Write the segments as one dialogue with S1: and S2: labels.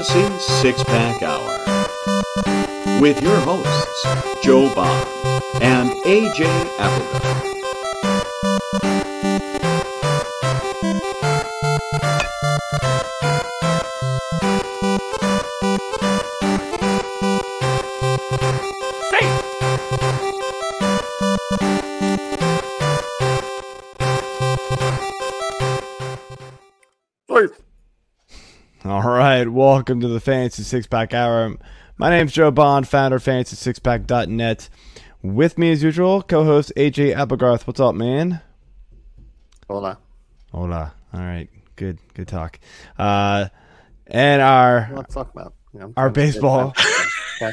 S1: Fantasy Six Pack Hour with your hosts, Joe Bond and AJ Applegarth.
S2: Right, welcome to the Fantasy Six Pack Hour. My name's Joe Bond, founder of FantasySixPack.net. With me, as usual, co-host AJ Applegarth. What's up, man?
S3: Hola.
S2: Hola. All right, good, good talk. Uh, and our
S3: What to talk about? You know,
S2: Our
S3: I'm trying to get
S2: baseball.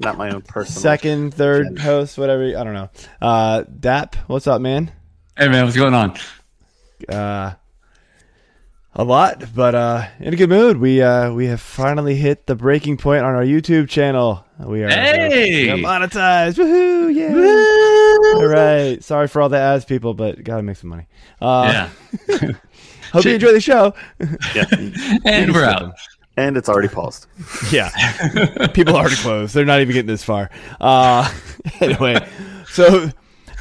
S3: Not my own personal.
S2: second, third
S3: agenda.
S2: host, whatever. I don't know. Uh, Dap, what's up, man?
S4: Hey man, what's going on?
S2: Uh, a lot, but uh, in a good mood. We uh, we have finally hit the breaking point on our YouTube channel. We are,
S4: Hey!
S2: we are monetized. Woohoo! Yeah. All right. Sorry for all the ads, people, but gotta make some money. Uh,
S4: yeah,
S2: Hope you enjoy the show.
S3: Yeah.
S4: and we're out.
S3: And it's already paused.
S2: yeah. People are already closed. They're not even getting this far. Uh, anyway, so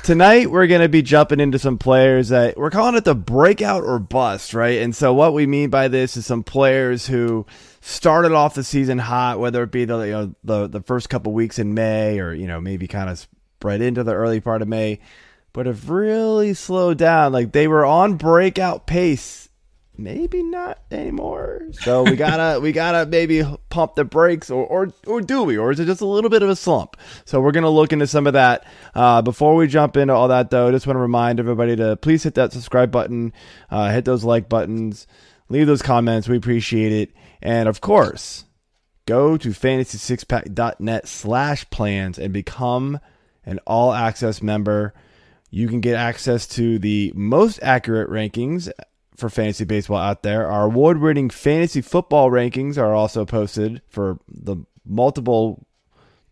S2: tonight we're going to be jumping into some players that we're calling it the breakout or bust, right? And so what we mean by this is some players who started off the season hot, whether it be the you know, the the first couple weeks in May or you know maybe kind of spread into the early part of May, but have really slowed down. Like they were on breakout pace maybe not anymore. So we gotta we gotta maybe pump the brakes, or or or do we, or is it just a little bit of a slump? So we're gonna look into some of that. Uh, before we jump into all that, though, I just want to remind everybody to please hit that subscribe button, uh, hit those like buttons, leave those comments. We appreciate it, and of course. Go to fantasy6pack.net slash plans and become an all access member. You can get access to the most accurate rankings for fantasy baseball out there. Our award winning fantasy football rankings are also posted for the multiple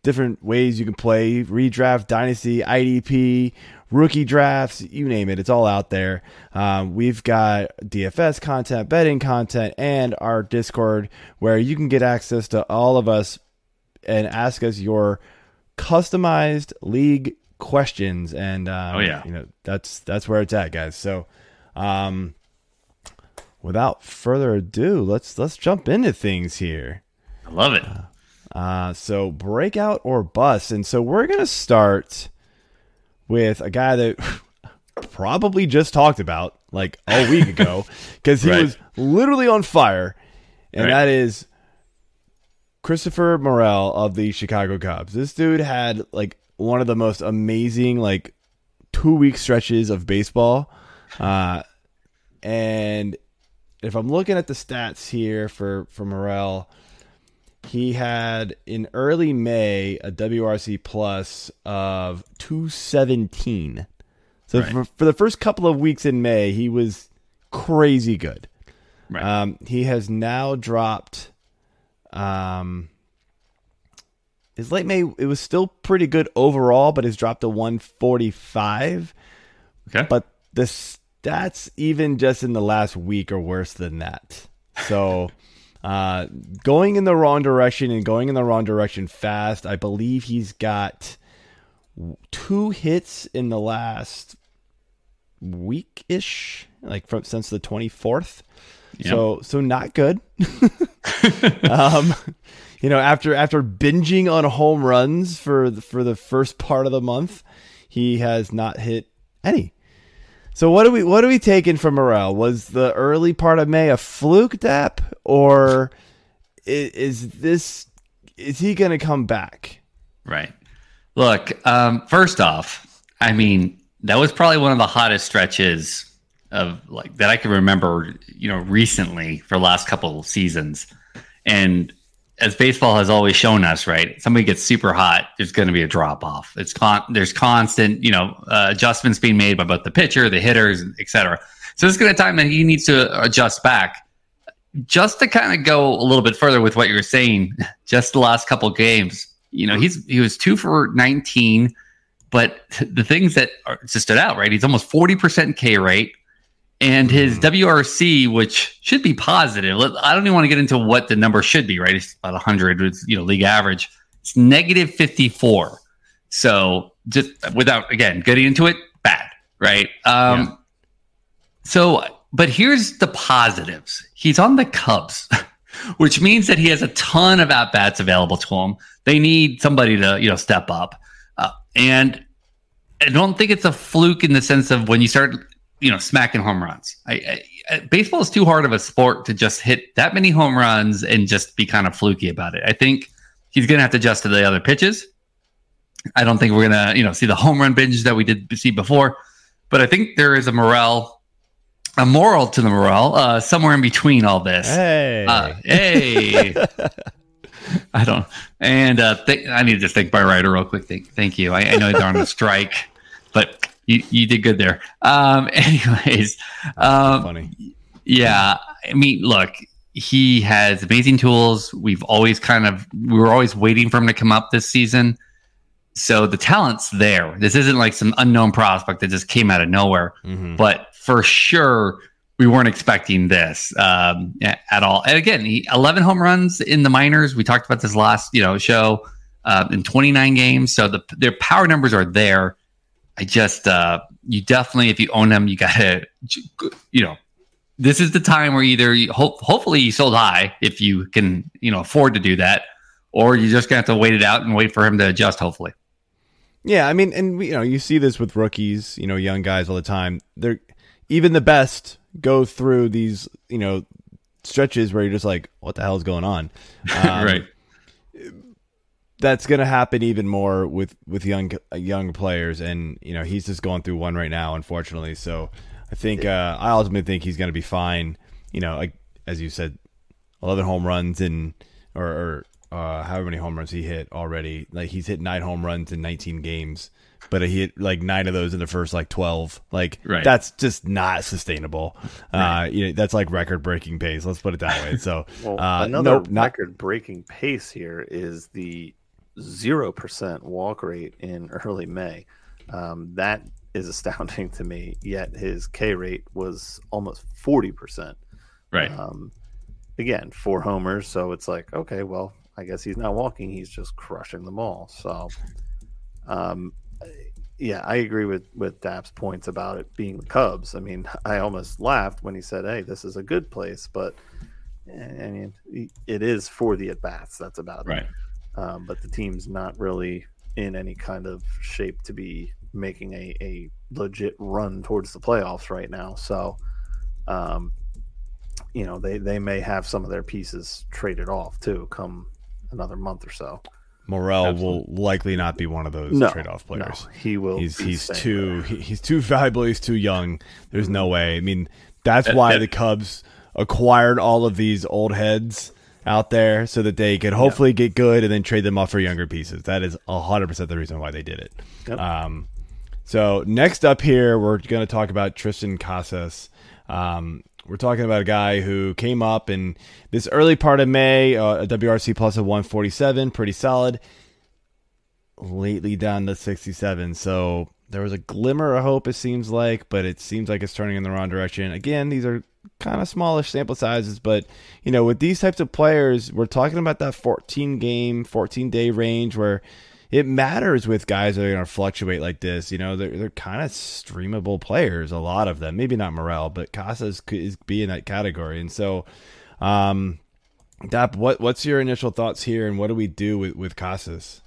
S2: different ways you can play redraft, dynasty, IDP, rookie drafts, you name it. It's all out there. Um, we've got DFS content, betting content, and our Discord where you can get access to all of us and ask us your customized league questions. And um,
S4: Oh, yeah.
S2: you know that's that's where it's at, guys. So. Um, without further ado, let's let's jump into things here.
S4: I love it.
S2: Uh, so breakout or bust, and so we're gonna start with a guy that probably just talked about like a week ago because he
S4: Right.
S2: was literally on fire, and
S4: Right.
S2: that is Christopher Morel of the Chicago Cubs. This dude had like one of the most amazing like two week stretches of baseball, uh, and if I'm looking at the stats here for for Morel, he had in early May a WRC plus of 217. So
S4: Right.
S2: for, for the first couple of weeks in May, he was crazy good.
S4: Right.
S2: Um, he has now dropped. Um, his late May it was still pretty good overall, but has dropped to 145.
S4: okay.
S2: But the stats, even just in the last week, or worse than that. So, uh, going in the wrong direction and going in the wrong direction fast. I believe he's got two hits in the last week ish, like from since the twenty fourth.
S4: Yep.
S2: So, so not good. um, you know, after after binging on home runs for the, for the first part of the month, he has not hit any. So what do we what are we taking from Morel? Was the early part of May a fluke dap, or is, is this is he going to come back?
S4: Right. Look, um, first off, I mean, that was probably one of the hottest stretches of like that I can remember, you know, recently for the last couple seasons. And as baseball has always shown us, right? Somebody gets super hot, there's going to be a drop off. It's con- there's constant, you know, uh, adjustments being made by both the pitcher, the hitters, et cetera. So this is going to time that he needs to adjust back. Just to kind of go a little bit further with what you were saying, just the last couple games, you know, he's he was two for 19, but the things that are, just stood out, right? He's almost 40% K rate. And his WRC, which should be positive. I don't even want to get into what the number should be. Right, it's about 100. It's you know league average. It's negative 54. So just without again getting into it, bad. Right. Um,
S2: Yeah.
S4: So, but here's the positives. He's on the Cubs, which means that he has a ton of at bats available to him. They need somebody to, you know, step up. Uh, and I don't think it's a fluke in the sense of when you start, you know, smacking home runs. I, I, baseball is too hard of a sport to just hit that many home runs and just be kind of fluky about it. I think he's going to have to adjust to the other pitches. I don't think we're going to, you know, see the home run binge that we did see before. But I think there is a morale, a moral to the morale, uh, somewhere in between all this.
S2: Hey.
S4: Uh, hey. I don't. And uh, th- I need to thank my writer real quick. Thank, thank you. I, I know they're on a strike, but you, you did good there. Um, anyways, um,
S2: Funny.
S4: yeah. I mean, look, he has amazing tools. We've always kind of, we were always waiting for him to come up this season. So the talent's there. This isn't like some unknown prospect that just came out of nowhere
S2: Mhm.
S4: but for sure we weren't expecting this um, at all. And again, he, 11 home runs in the minors. We talked about this last you know show uh, in 29 games. So the their power numbers are there. I just uh, you definitely if you own them, you gotta you know this is the time where either you, hope, hopefully you sold high if you can you know afford to do that, or you just gonna have to wait it out and wait for him to adjust. Hopefully.
S2: Yeah, I mean, and you know, you see this with rookies, you know, young guys all the time. They're even the best go through these, you know, stretches where you're just like, what the hell is going on? Um,
S4: right.
S2: That's going to happen even more with with young young players, and you know, he's just going through one right now, unfortunately. So, I think uh, I ultimately think he's going to be fine. You know, like as you said, eleven home runs and or, or uh, however many home runs he hit already. Like he's hit nine home runs in 19 games, but he hit like nine of those in the first like 12. Like
S4: Right.
S2: that's just not sustainable. Uh, you know, that's like record breaking pace. Let's put it that way. So
S3: Well,
S2: uh,
S3: another
S2: nope,
S3: record-breaking pace here is the zero percent walk rate in early May. Um, that is astounding to me. Yet his K rate was almost forty percent.
S4: Right.
S3: Um, again, four homers, so it's like, okay, well, I guess he's not walking; he's just crushing them all. So, um, yeah, I agree with with Dap's points about it being the Cubs. I mean, I almost laughed when he said, "Hey, this is a good place," but eh, I mean, it is for the at bats. That's about it.
S4: Right.
S3: Um, but the team's not really in any kind of shape to be making a, a legit run towards the playoffs right now. So, um, you know, they, they may have some of their pieces traded off too come another month or so.
S2: Morel
S4: Absolutely.
S2: will likely not be one of those
S3: No,
S2: trade off players.
S3: No, he will.
S2: he's he's too
S3: there.
S2: he, he's too valuable. He's too young. There's no way. I mean, that's why the Cubs acquired all of these old heads out there so that they could hopefully get good and then trade them off for younger pieces. That is hundred percent the reason why they did it.
S3: Yep.
S2: Um, so next up here, we're going to talk about Tristan Casas. Um, we're talking about a guy who came up in this early part of May, uh, a WRC plus of 147, pretty solid. Lately down to 67. So there was a glimmer of hope, it seems like, but it seems like it's turning in the wrong direction. Again, these are kind of smallish sample sizes, but you know, with these types of players, we're talking about that 14 game, 14 day range where it matters with guys that are going to fluctuate like this. You know, they're, they're kind of streamable players, a lot of them. Maybe not Morel, but Casas could is be in that category. And so, um, Dap, what what's your initial thoughts here, and what do we do with with Casas?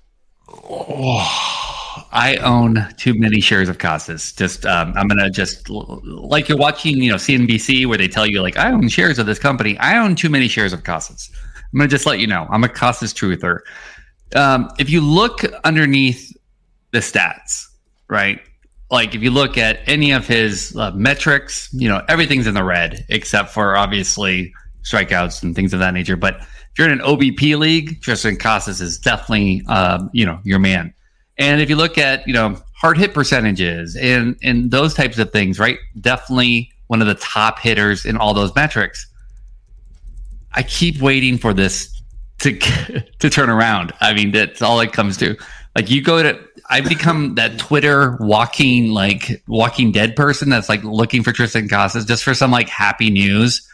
S4: I own too many shares of Casas. Just um, I'm gonna just like you're watching, you know, CNBC where they tell you like I own shares of this company. I own too many shares of Casas. I'm gonna just let you know I'm a Casas truther. Um, if you look underneath the stats, right? Like if you look at any of his uh, metrics, you know everything's in the red except for obviously strikeouts and things of that nature. But if you're in an OBP league, Tristan Casas is definitely um, you know your man. And if you look at, you know, hard hit percentages and and those types of things, right? Definitely one of the top hitters in all those metrics. I keep waiting for this to to turn around. I mean, that's all it comes to. Like you go to I've become that Twitter walking like Walking Dead person that's like looking for Tristan Casas just for some like happy news.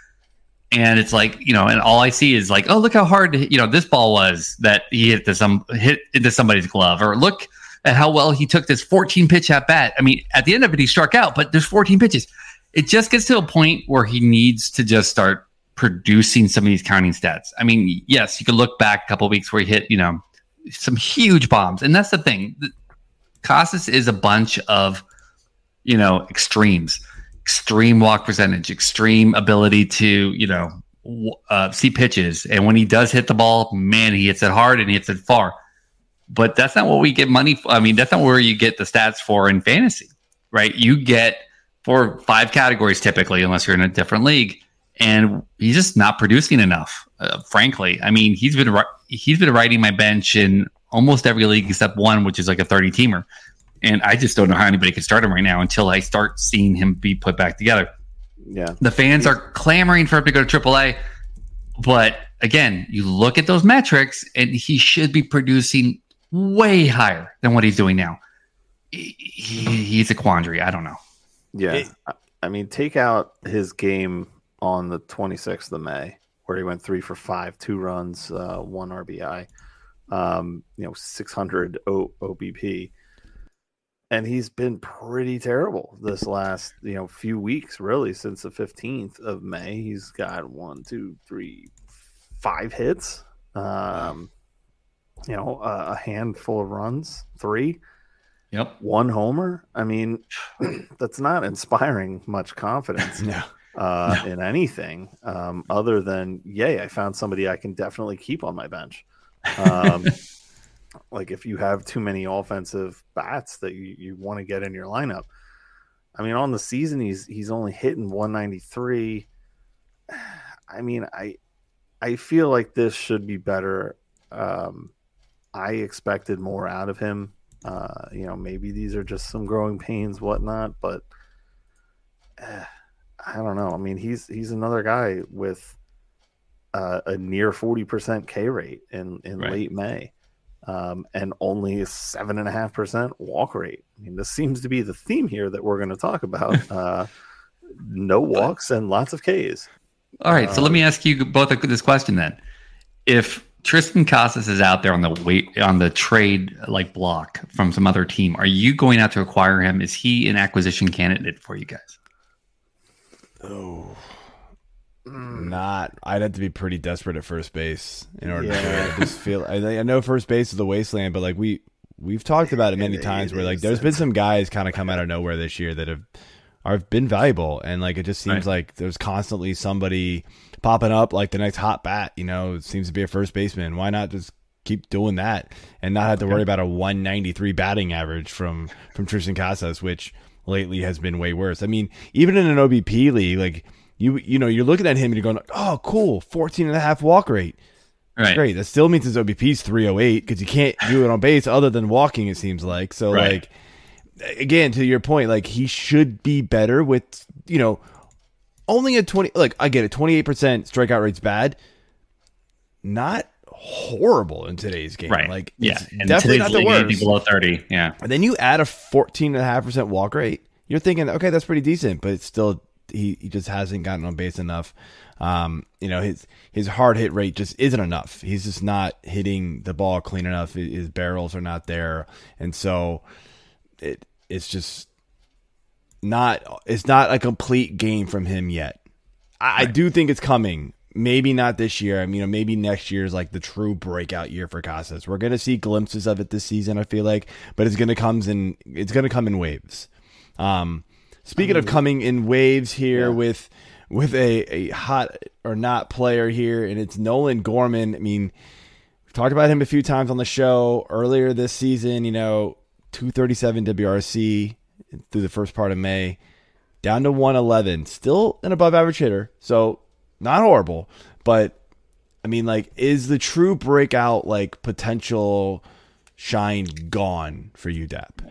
S4: And it's like you know, and all I see is like, oh, look how hard you know this ball was that he hit to some hit into somebody's glove, or look at how well he took this 14 pitch at bat. I mean, at the end of it, he struck out, but there's 14 pitches. It just gets to a point where he needs to just start producing some of these counting stats. I mean, yes, you can look back a couple weeks where he hit, you know, some huge bombs. And that's the thing. Casas is a bunch of, you know, extremes, extreme walk percentage, extreme ability to, you know, uh, see pitches. And when he does hit the ball, man, he hits it hard and he hits it far. But that's not what we get money for. I mean, that's not where you get the stats for in fantasy, right? You get for five categories typically, unless you're in a different league. And he's just not producing enough, uh, frankly. I mean, he's been he's been riding my bench in almost every league except one, which is like a 30 teamer. And I just don't know how anybody can start him right now until I start seeing him be put back together.
S3: Yeah.
S4: The fans are clamoring for him to go to AAA. But again, you look at those metrics and he should be producing way higher than what he's doing now. He, he's a quandary. I don't know.
S3: Yeah. It, I mean, take out his game on the 26th of May where he went three for five, two runs, uh, one RBI, um, you know, 600 o- OBP. And he's been pretty terrible this last, you know, few weeks, really, since the 15th of May. He's got one, two, three, five hits, um, you know, a, a handful of runs, three.
S4: Yep.
S3: One homer. I mean, that's not inspiring much confidence.
S2: no
S3: uh, no. in anything um, other than, yay, I found somebody I can definitely keep on my bench. Um, like if you have too many offensive bats that you, you want to get in your lineup. I mean, on the season, he's he's only hitting 193. I mean, I I feel like this should be better. Um, I expected more out of him. Uh, you know, maybe these are just some growing pains, whatnot, but. Uh, I don't know. I mean, he's he's another guy with uh, a near forty percent K rate in in right. late May, um, and only seven and a half percent walk rate. I mean, this seems to be the theme here that we're going to talk about. Uh, no walks and lots of Ks.
S4: All right, so let me um, ask you both this question then: If Tristan Casas is out there on the wait on the trade like block from some other team, are you going out to acquire him? Is he an acquisition candidate for you guys?
S2: Oh, Mm. not. I'd have to be pretty desperate at first base in order yeah. to. I just feel. I, I know first base is the wasteland, but like we we've talked about it many it, times. It where like there's been some guys kind of come out of nowhere this year that have are been valuable, and like it just seems right. like there's constantly somebody popping up like the next hot bat. You know, seems to be a first baseman. Why not just keep doing that and not have to worry about a 193 batting average from from Tristan Casas, which lately has been way worse. I mean, even in an OBP league, like you you know, you're looking at him and you're going, "Oh, cool, 14 and a half walk rate." Right. Great. That still means his OBP is 308 because you can't do it on base other than walking it seems like. So right. like again, to your point, like he should be better with, you know, only a 20 like I get it, 28% strikeout rate's bad. Not horrible in today's game.
S4: Right.
S2: Like,
S4: yeah, definitely not the worst. Below thirty. Yeah.
S2: And then you add a fourteen and a half percent walk rate. You're thinking, okay, that's pretty decent, but it's still he, he just hasn't gotten on base enough. Um, you know, his his hard hit rate just isn't enough. He's just not hitting the ball clean enough. His barrels are not there, and so it it's just not it's not a complete game from him yet. I. I do think it's coming maybe not this year. I mean, you know, maybe next year is like the true breakout year for Casas. We're gonna see glimpses of it this season. I feel like, but it's gonna comes in. It's gonna come in waves. Um, speaking I mean, of coming in waves here yeah. with with a a hot or not player here, and it's Nolan Gorman. I mean, we've talked about him a few times on the show earlier this season. You know, two thirty seven WRC through the first part of May. Down to 111, still an above average hitter. So not horrible, but I mean, like, is the true breakout like potential shine gone for you, Dap?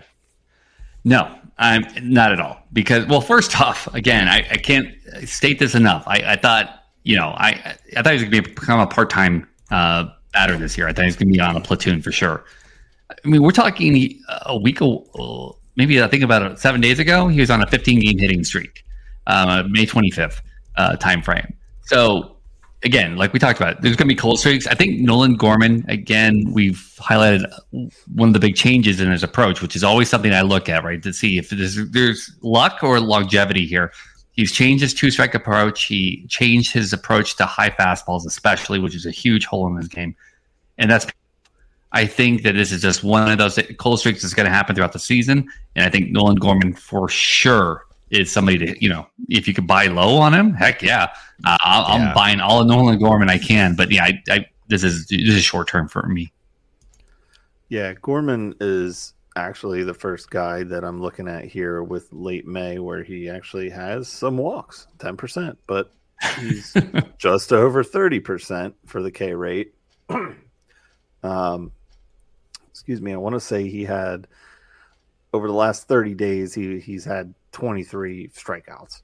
S4: No, I'm not at all. Because, well, first off, again, I, I can't state this enough. I, I, thought, you know, I I thought he was going to become a part time uh, batter this year. I thought he was going to be on a platoon for sure. I mean, we're talking a week, maybe I think about seven days ago. He was on a 15 game hitting streak, um, May 25th uh, time frame. So again, like we talked about, there's going to be cold streaks. I think Nolan Gorman, again, we've highlighted one of the big changes in his approach, which is always something I look at, right, to see if there's, there's luck or longevity here. He's changed his two strike approach. He changed his approach to high fastballs, especially, which is a huge hole in his game. And that's, I think that this is just one of those cold streaks that's going to happen throughout the season. And I think Nolan Gorman for sure is somebody to you know if you could buy low on him, heck yeah, uh, i am yeah. buying all of Nolan Gorman I can. But yeah, I, I this is this is short term for me.
S3: Yeah, Gorman is actually the first guy that I'm looking at here with late May where he actually has some walks, ten percent, but he's just over thirty percent for the K rate. um, excuse me, I want to say he had over the last 30 days he he's had 23 strikeouts.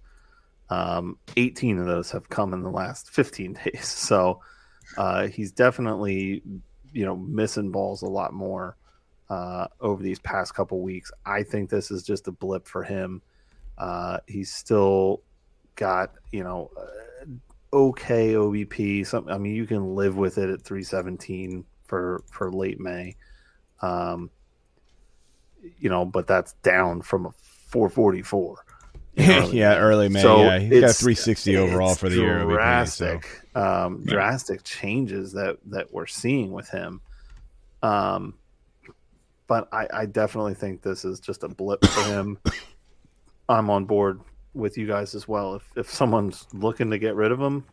S3: Um, 18 of those have come in the last 15 days. So uh, he's definitely, you know, missing balls a lot more uh, over these past couple weeks. I think this is just a blip for him. Uh, he's still got, you know, uh, okay OBP. Some, I mean, you can live with it at 317 for for late May. Um, you know, but that's down from a 444.
S2: yeah, early May. So yeah, he got 360 overall for the year.
S3: Drastic, so. um, yeah. drastic changes that that we're seeing with him. Um, but I, I definitely think this is just a blip for him. I'm on board with you guys as well. If if someone's looking to get rid of him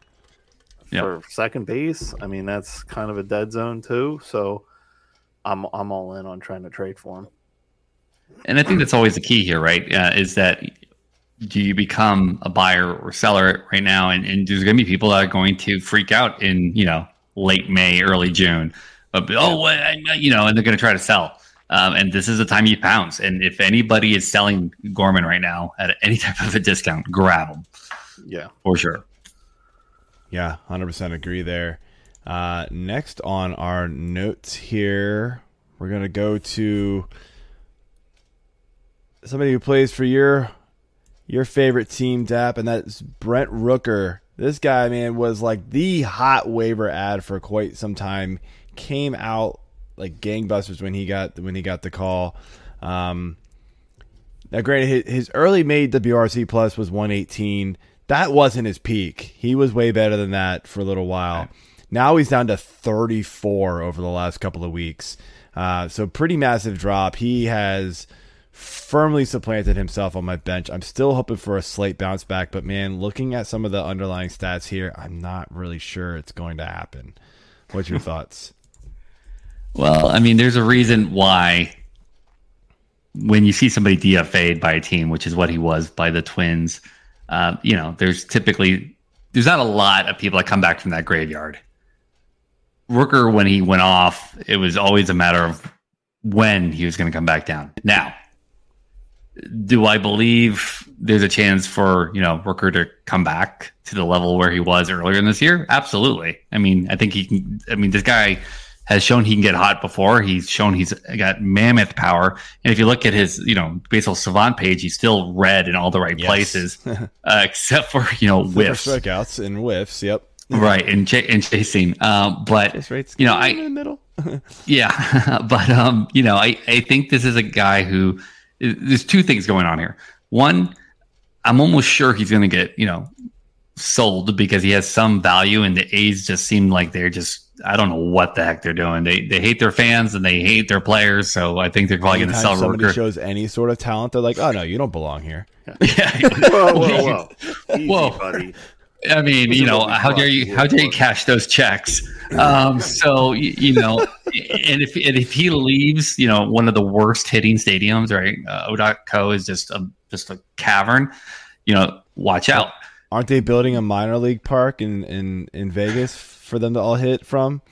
S3: yep. for second base, I mean that's kind of a dead zone too. So I'm I'm all in on trying to trade for him.
S4: And I think that's always the key here, right? Uh, is that do you become a buyer or seller right now? And, and there's going to be people that are going to freak out in, you know, late May, early June. But, oh, well, you know, and they're going to try to sell. Um, and this is the time you pounce. And if anybody is selling Gorman right now at any type of a discount, grab them.
S3: Yeah,
S4: for sure.
S2: Yeah, hundred percent agree there. Uh, next on our notes here, we're gonna go to somebody who plays for your your favorite team, Dap, and that's Brent Rooker. This guy, man, was like the hot waiver ad for quite some time. Came out like gangbusters when he got when he got the call. Um, now, granted, his, early made WRC plus was 118. That wasn't his peak. He was way better than that for a little while. Now he's down to 34 over the last couple of weeks. Uh, so pretty massive drop. He has firmly supplanted himself on my bench. I'm still hoping for a slight bounce back, but man, looking at some of the underlying stats here, I'm not really sure it's going to happen. What's your thoughts?
S4: Well, I mean, there's a reason why when you see somebody DFA'd by a team, which is what he was by the Twins, uh, you know, there's typically there's not a lot of people that come back from that graveyard. Rooker, when he went off, it was always a matter of when he was going to come back down. Now, do I believe there's a chance for you know Rooker to come back to the level where he was earlier in this year? Absolutely. I mean, I think he can. I mean, this guy has shown he can get hot before. He's shown he's got mammoth power. And if you look at his, you know, baseball savant page, he's still red in all the right yes. places, uh, except for you know whiffs,
S2: strikeouts and whiffs. Yep.
S4: right and ch- and chasing. Um, but you know, I
S2: in the middle.
S4: yeah, but um, you know, I I think this is a guy who there's two things going on here. One, I'm almost sure he's going to get, you know, sold because he has some value and the A's just seem like they're just I don't know what the heck they're doing. They they hate their fans and they hate their players, so I think they're probably going to sell
S2: somebody
S4: Rooker.
S2: shows any sort of talent, they're like, "Oh no, you don't belong here."
S3: Yeah. whoa, whoa, whoa. Easy, whoa. buddy.
S4: I mean, you know, how dare you how dare you cash those checks? Um, so you, you, know, and if and if he leaves, you know, one of the worst hitting stadiums, right? Uh, O.co is just a just a cavern. You know, watch out.
S2: Aren't they building a minor league park in in in Vegas for them to all hit from?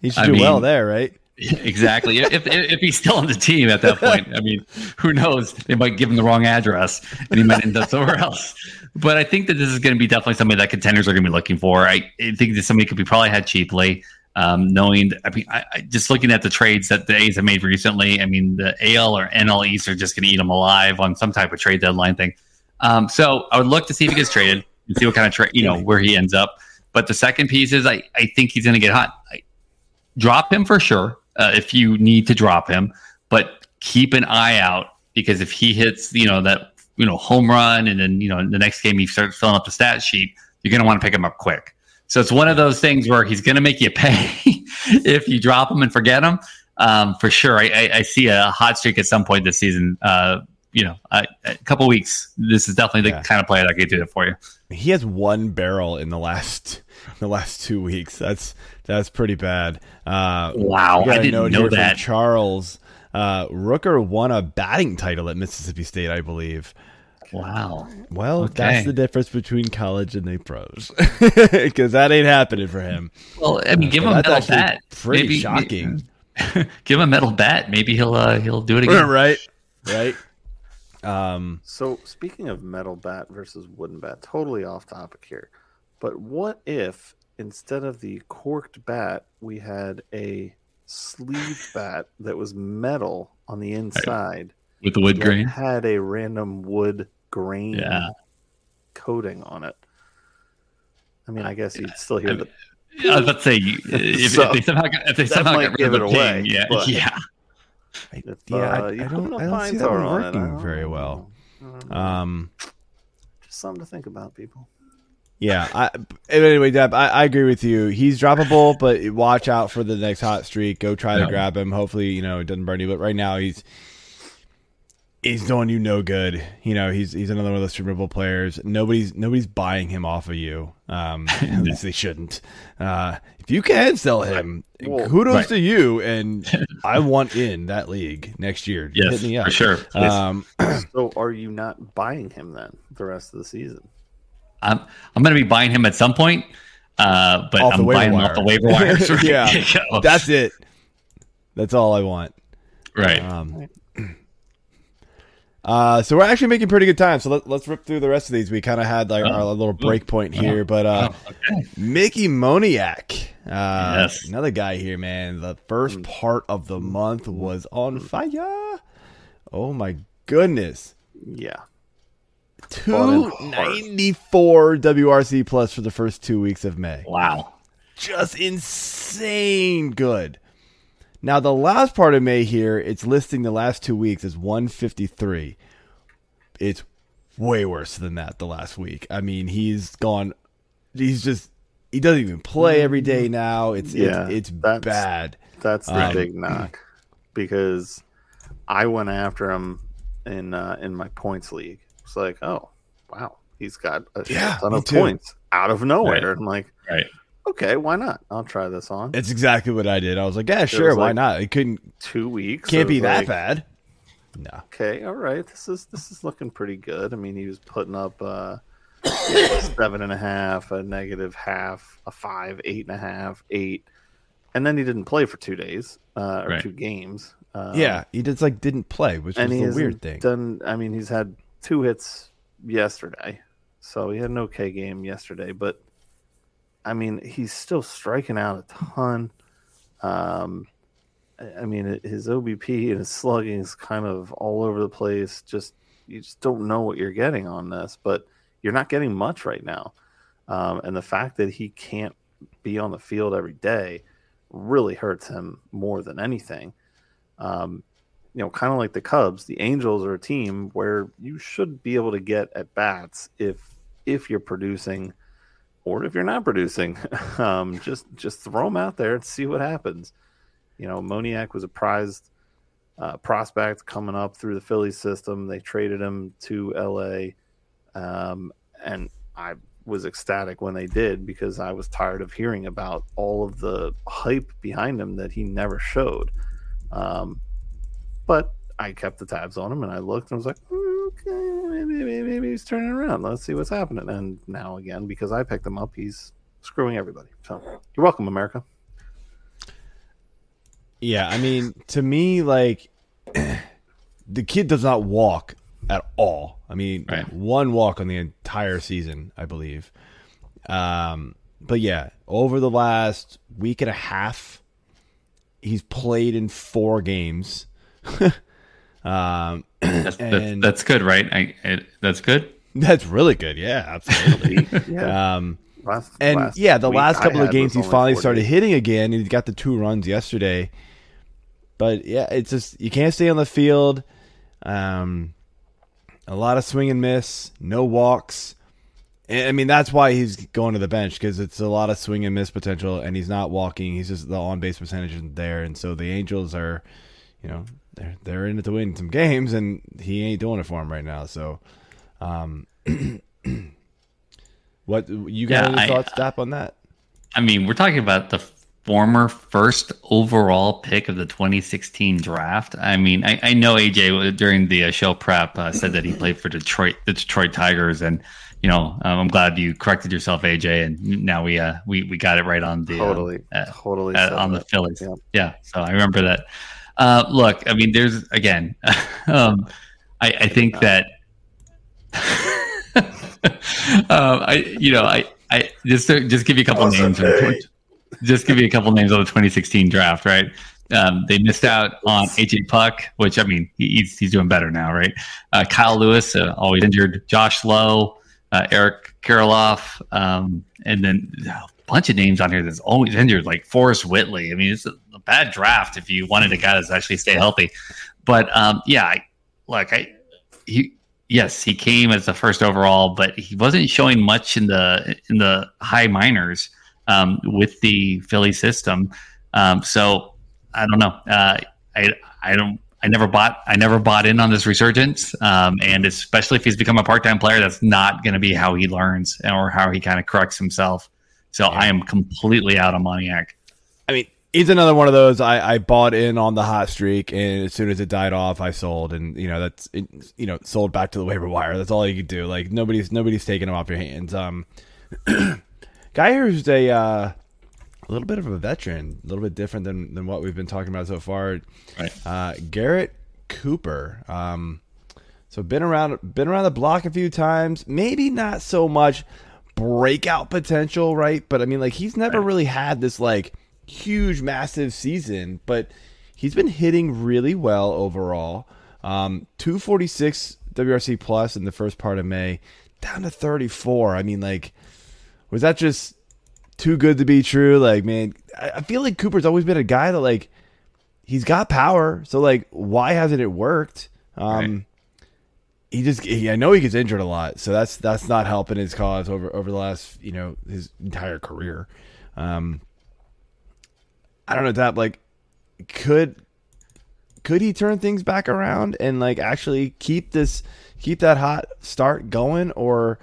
S2: He should I do mean, well there, right?
S4: exactly. if, if he's still on the team at that point, I mean, who knows? They might give him the wrong address and he might end up somewhere else. But I think that this is going to be definitely somebody that contenders are going to be looking for. I, I think that somebody could be probably had cheaply. Um, knowing, I mean, I, I, just looking at the trades that the A's have made recently, I mean, the AL or NL East are just going to eat them alive on some type of trade deadline thing. Um, so I would look to see if he gets traded and see what kind of trade, you know, where he ends up. But the second piece is I, I think he's going to get hot. I, drop him for sure uh, if you need to drop him, but keep an eye out because if he hits, you know, that, you know, home run and then, you know, the next game he starts filling up the stat sheet, you're going to want to pick him up quick. So it's one of those things where he's going to make you pay if you drop him and forget him. Um, for sure, I, I, I, see a hot streak at some point this season. Uh, you know, a, a couple weeks. This is definitely the yeah. kind of player that could do it for you.
S2: He has one barrel in the last the last two weeks. That's that's pretty bad. Uh,
S4: wow, I didn't know that.
S2: Charles uh, Rooker won a batting title at Mississippi State, I believe.
S4: Wow.
S2: Well, okay. that's the difference between college and the pros, because that ain't happening for him.
S4: Well, I mean, give him a metal bat.
S2: Pretty maybe, shocking.
S4: give him a metal bat. Maybe he'll uh, he'll do it again.
S2: right. Right. Um.
S3: So speaking of metal bat versus wooden bat, totally off topic here, but what if instead of the corked bat, we had a sleeved bat that was metal on the inside
S4: with the wood grain?
S3: Had a random wood grain
S4: yeah.
S3: coating on it. I mean, I guess you'd still hear I
S4: the. I was about to say if, so, if they somehow got, if they somehow got rid of the away, ping, yeah, yeah.
S2: I, if, yeah, uh, I, I, don't, I don't see that working very well. Um,
S3: just something to think about, people.
S2: Yeah. I, anyway, Deb, I, I, agree with you. He's droppable, but watch out for the next hot streak. Go try to grab him. Hopefully, you know it doesn't burn you. But right now, he's he's doing you no good. You know, he's he's another one of those streamable players. Nobody's nobody's buying him off of you. Um, at least they shouldn't. Uh, if you can sell him, well, kudos right. to you. And I want in that league next year.
S4: Yes, Hit me up. for sure.
S3: Um, so, are you not buying him then the rest of the season?
S4: I'm I'm going to be buying him at some point. Uh, but I'm buying him off the waiver wire.
S2: yeah, that's it. That's all I want.
S4: Right. Um,
S2: uh, so we're actually making pretty good time. So let, us rip through the rest of these. We kind of had like oh, our little break point here, but uh, oh, okay. Mickey Moniak, uh, yes. another guy here, man. The first part of the month was on fire. Oh my goodness!
S3: Yeah,
S2: two ninety four WRC plus for the first two weeks of May.
S4: Wow,
S2: just insane good. Now, the last part of May here, it's listing the last two weeks as 153. It's way worse than that the last week. I mean, he's gone, he's just, he doesn't even play every day mm-hmm. now. It's, yeah, it's, it's that's, bad.
S3: That's the um, big knock because I went after him in, uh, in my points league. It's like, oh, wow, he's got a yeah, ton of too. points out of nowhere. Right. I'm like,
S4: right
S3: okay, why not? I'll try this on.
S2: It's exactly what I did. I was like, yeah, sure, why like not? It couldn't
S3: two weeks.
S2: Can't be that like, bad. No.
S3: Okay, all right. This is this is looking pretty good. I mean, he was putting up uh seven and a half, a negative half, a five, eight and a half, eight, and then he didn't play for two days uh, or right. two games.
S2: Um, yeah, he just like didn't play, which was the weird thing.
S3: Done. I mean, he's had two hits yesterday, so he had an okay game yesterday, but I mean, he's still striking out a ton. Um, I mean, his OBP and his slugging is kind of all over the place. Just you just don't know what you're getting on this, but you're not getting much right now. Um, and the fact that he can't be on the field every day really hurts him more than anything. Um, you know, kind of like the Cubs, the Angels are a team where you should be able to get at bats if if you're producing or if you're not producing, um, just just throw them out there and see what happens. You know, Moniak was a prized uh, prospect coming up through the Philly system. They traded him to LA, um, and I was ecstatic when they did because I was tired of hearing about all of the hype behind him that he never showed. Um, but I kept the tabs on him and I looked and I was like, okay, maybe, maybe, maybe he's turning around. Let's see what's happening. And now again, because I picked him up, he's screwing everybody. So you're welcome, America.
S2: Yeah, I mean, to me, like the kid does not walk at all. I mean, right. one walk on the entire season, I believe. Um, but yeah, over the last week and a half, he's played in four games. um,
S4: That's, that's,
S2: and
S4: that's good, right? I, I, that's good.
S2: that's really good. Yeah, absolutely.
S3: Yeah.
S2: um,
S3: last,
S2: and
S3: last
S2: yeah, the
S3: week
S2: last
S3: I
S2: couple of games
S3: was
S2: he's finally
S3: four
S2: started hitting again, and he got the two runs yesterday. But yeah, it's just you can't stay on the field. Um, a lot of swing and miss, no walks. And, I mean, that's why he's going to the bench because it's a lot of swing and miss potential, and he's not walking. He's just the on base percentage isn't there, and so the Angels are, you know, they're they're in it to win some games, and he ain't doing it for him right now. So, um, what you got
S4: Yeah,
S2: any
S4: I-
S2: thoughts, Dap, on that?
S4: I mean, we're talking about the former first overall pick of the 2016 draft. I mean, I, I know AJ during the uh, show prep uh, said that he played for Detroit, the Detroit Tigers, and you know, um, I'm glad you corrected yourself, AJ, and now we uh, we we got it right on the um,
S3: Totally,
S4: uh,
S3: totally
S4: uh,
S3: said
S4: on the
S3: that.
S4: Phillies.
S3: Yeah.
S4: Yeah, so I remember that. Uh, look, I mean, there's again, um, I, I think that. um, I you know I I just just give you a couple
S3: Awesome.
S4: names. Just give you a couple names on the 2016 draft, right? Um, they missed out on AJ Puk, which I mean he- he's he's doing better now, right? Uh, Kyle Lewis, uh, always injured. Josh Lowe, uh, Eric Kirilloff, um, and then a bunch of names on here that's always injured, like Forrest Whitley. I mean, it's bad draft if you wanted a guy that's actually stay healthy. But um, yeah, I, look, I he yes, he came as the first overall, but he wasn't showing much in the in the high minors um, with the Philly system. Um, so I don't know. Uh, I I don't. I never bought. I never bought in on this resurgence, um, and especially if he's become a part-time player, that's not going to be how he learns or how he kind of corrects himself. So I am completely out of Moniak.
S2: I mean, he's another one of those. I, I bought in on the hot streak, and as soon as it died off, I sold, and you know that's it, you know sold back to the waiver wire. That's all you could do. Like nobody's nobody's taking him off your hands. Um, guy who's a uh, a little bit of a veteran, a little bit different than than what we've been talking about so far.
S4: Right.
S2: Uh, Garrett Cooper. Um, so been around been around the block a few times. Maybe not so much breakout potential, right? But I mean, like he's never really had this like huge, massive season, but he's been hitting really well overall. Um, 246 WRC plus in the first part of May, down to 34. I mean, like, was that just too good to be true? Like, man, I, I feel like Cooper's always been a guy that like he's got power. So like, why hasn't it worked? Um, he just he, I know he gets injured a lot, so that's that's not helping his cause over over the last you know his entire career. Um, I don't know that like could could he turn things back around and like actually keep this keep that hot start going or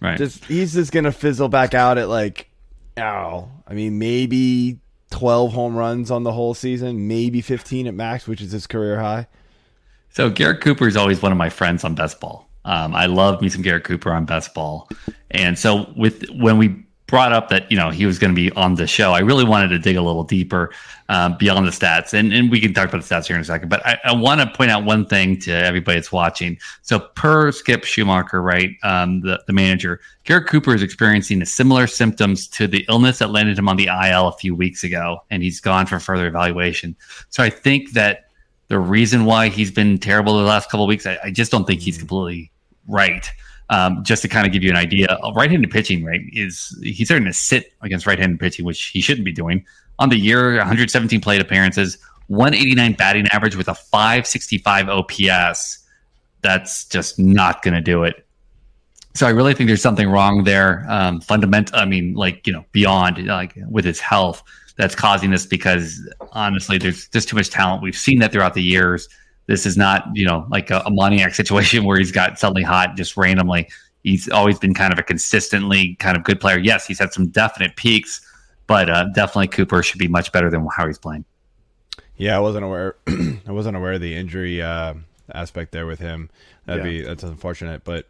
S4: Right.
S2: just he's just gonna fizzle back out at like oh I mean maybe 12 home runs on the whole season maybe 15 at max which is his career high
S4: So Garrett Cooper is always one of my friends on Best Ball. Um, I love me some Garrett Cooper on Best Ball, and so with when we brought up that you know he was going to be on the show, I really wanted to dig a little deeper um, beyond the stats, and and we can talk about the stats here in a second. But I, I want to point out one thing to everybody that's watching. So per Skip Schumaker, right, um, the the manager, Garrett Cooper is experiencing similar symptoms to the illness that landed him on the IL a few weeks ago, and he's gone for further evaluation. So I think that the reason why he's been terrible the last couple of weeks, I, I just don't think he's completely right. Um, just to kind of give you an idea, right-handed pitching, right, is he's starting to sit against right-handed pitching, which he shouldn't be doing. On the year, 117 plate appearances, 189 batting average with a 565 OPS. That's just not going to do it. So I really think there's something wrong there. Um, fundamental, I mean, like you know, beyond like with his health, that's causing this. Because honestly, there's just too much talent. We've seen that throughout the years. This is not you know like a, a Moniak situation where he's got suddenly hot just randomly. He's always been kind of a consistently kind of good player. Yes, he's had some definite peaks, but uh, definitely Cooper should be much better than how he's playing.
S2: Yeah, I wasn't aware. I wasn't aware of the injury uh, aspect there with him. That'd
S3: Yeah.
S2: be that's unfortunate, but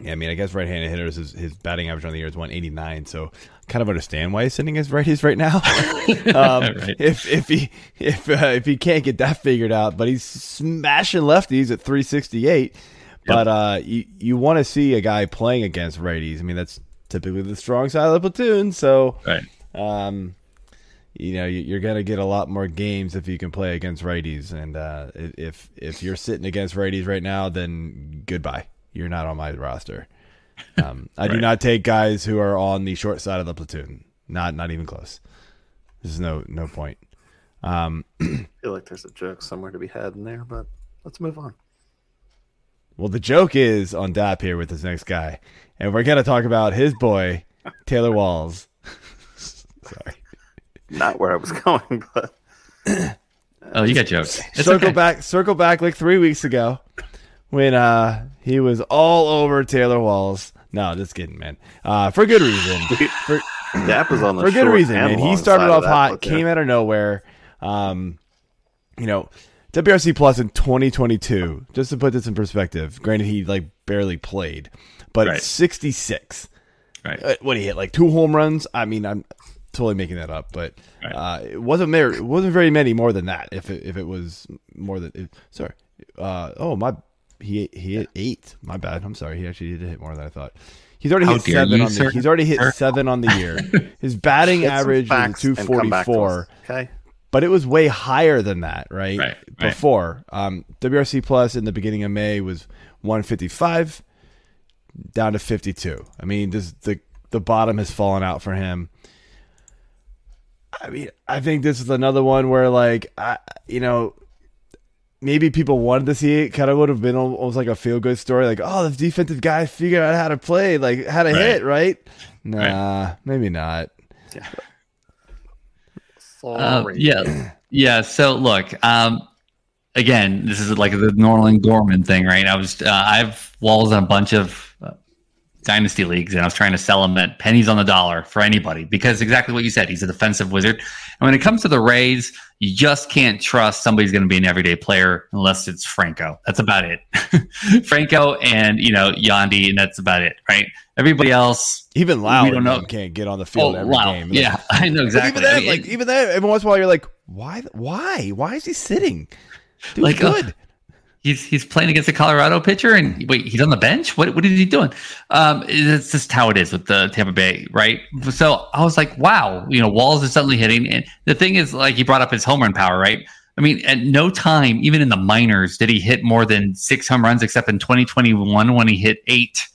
S2: yeah, I mean, I guess right-handed hitters his, his batting average on the year is 189, so kind of understand why he's sitting as righties right now. um,
S4: Right.
S2: If if he if uh, if he can't get that figured out, but he's smashing lefties at 368. But uh, you you want to see a guy playing against righties. I mean, that's typically the strong side of the platoon. So,
S4: Right.
S2: um, you know, you- you're gonna get a lot more games if you can play against righties. And uh, if if you're sitting against righties right now, then goodbye. You're not on my roster. Um, I do not take guys who are on the short side of the platoon. Not not even close. There's no no point. Um,
S3: I feel like there's a joke somewhere to be had in there, but let's move on.
S2: well, the joke is on Dap here with this next guy, and we're gonna talk about his boy Taylor Walls. Sorry.
S3: Not where I was going, but
S4: Oh, you got jokes. It's
S2: circle
S4: okay.
S2: back circle back like three weeks ago when uh he was all over Taylor Walls. No, just kidding, man. Uh, for good reason. For,
S3: Dap was on the
S2: for good reason,
S3: and
S2: man. He started
S3: of
S2: off
S3: that
S2: hot, came out of nowhere. Um, you know, WRC Plus in 2022. Just to put this in perspective, granted he like barely played, but
S4: Right.
S2: 66.
S4: Right.
S2: Uh, what he hit like two home runs. I mean, I'm totally making that up, but
S4: Right.
S2: uh, it wasn't mer- it wasn't very many more than that. If it, if it was more than it, sorry, uh, oh my, he he hit eight. My bad. I'm sorry. He actually did hit more than I thought. He's already
S4: How
S2: hit seven
S4: you,
S2: on the.
S4: sir?
S2: He's already hit seven on the year. His batting average is
S3: facts and come back to
S2: 244
S3: Okay.
S2: but it was way higher than that, right?
S4: Right, right.
S2: Before um, WRC Plus in the beginning of May was 155 down to 52. I mean, this the the bottom has fallen out for him. I mean, I think this is another one where, like, I, you know, maybe people wanted to see it. Kind of would have been almost like a feel good story, like, oh, this defensive guy figured out how to play, like, how to
S4: Right.
S2: hit, right? Nah, maybe not.
S4: Uh,
S3: Sorry.
S4: yeah, yeah. So look, um, again, this is like the Nolan Gorman thing, right? I was, uh, I have walls on a bunch of uh, dynasty leagues, and I was trying to sell them at pennies on the dollar for anybody because exactly what you said. He's a defensive wizard, and when it comes to the Rays, you just can't trust somebody's going to be an everyday player unless it's Franco. That's about it. Franco and you know Yandy, and that's about it, right? Everybody else,
S2: Even Loud
S4: don't know.
S2: can't get on the field
S4: oh
S2: every game.
S4: yeah, I know exactly.
S2: even then,
S4: I mean,
S2: like even then, every once in a while, you're like, why? Why? Why is he sitting? Dude's
S4: Like, uh,
S2: good.
S4: He's he's playing against a Colorado pitcher, and wait, he's on the bench. What what is he doing? Um, it's just how it is with the Tampa Bay, right? So I was like, wow, you know, Walls is suddenly hitting, and the thing is, like, he brought up his home run power, right? I mean, at no time, even in the minors, did he hit more than six home runs, except in 2021 when he hit eight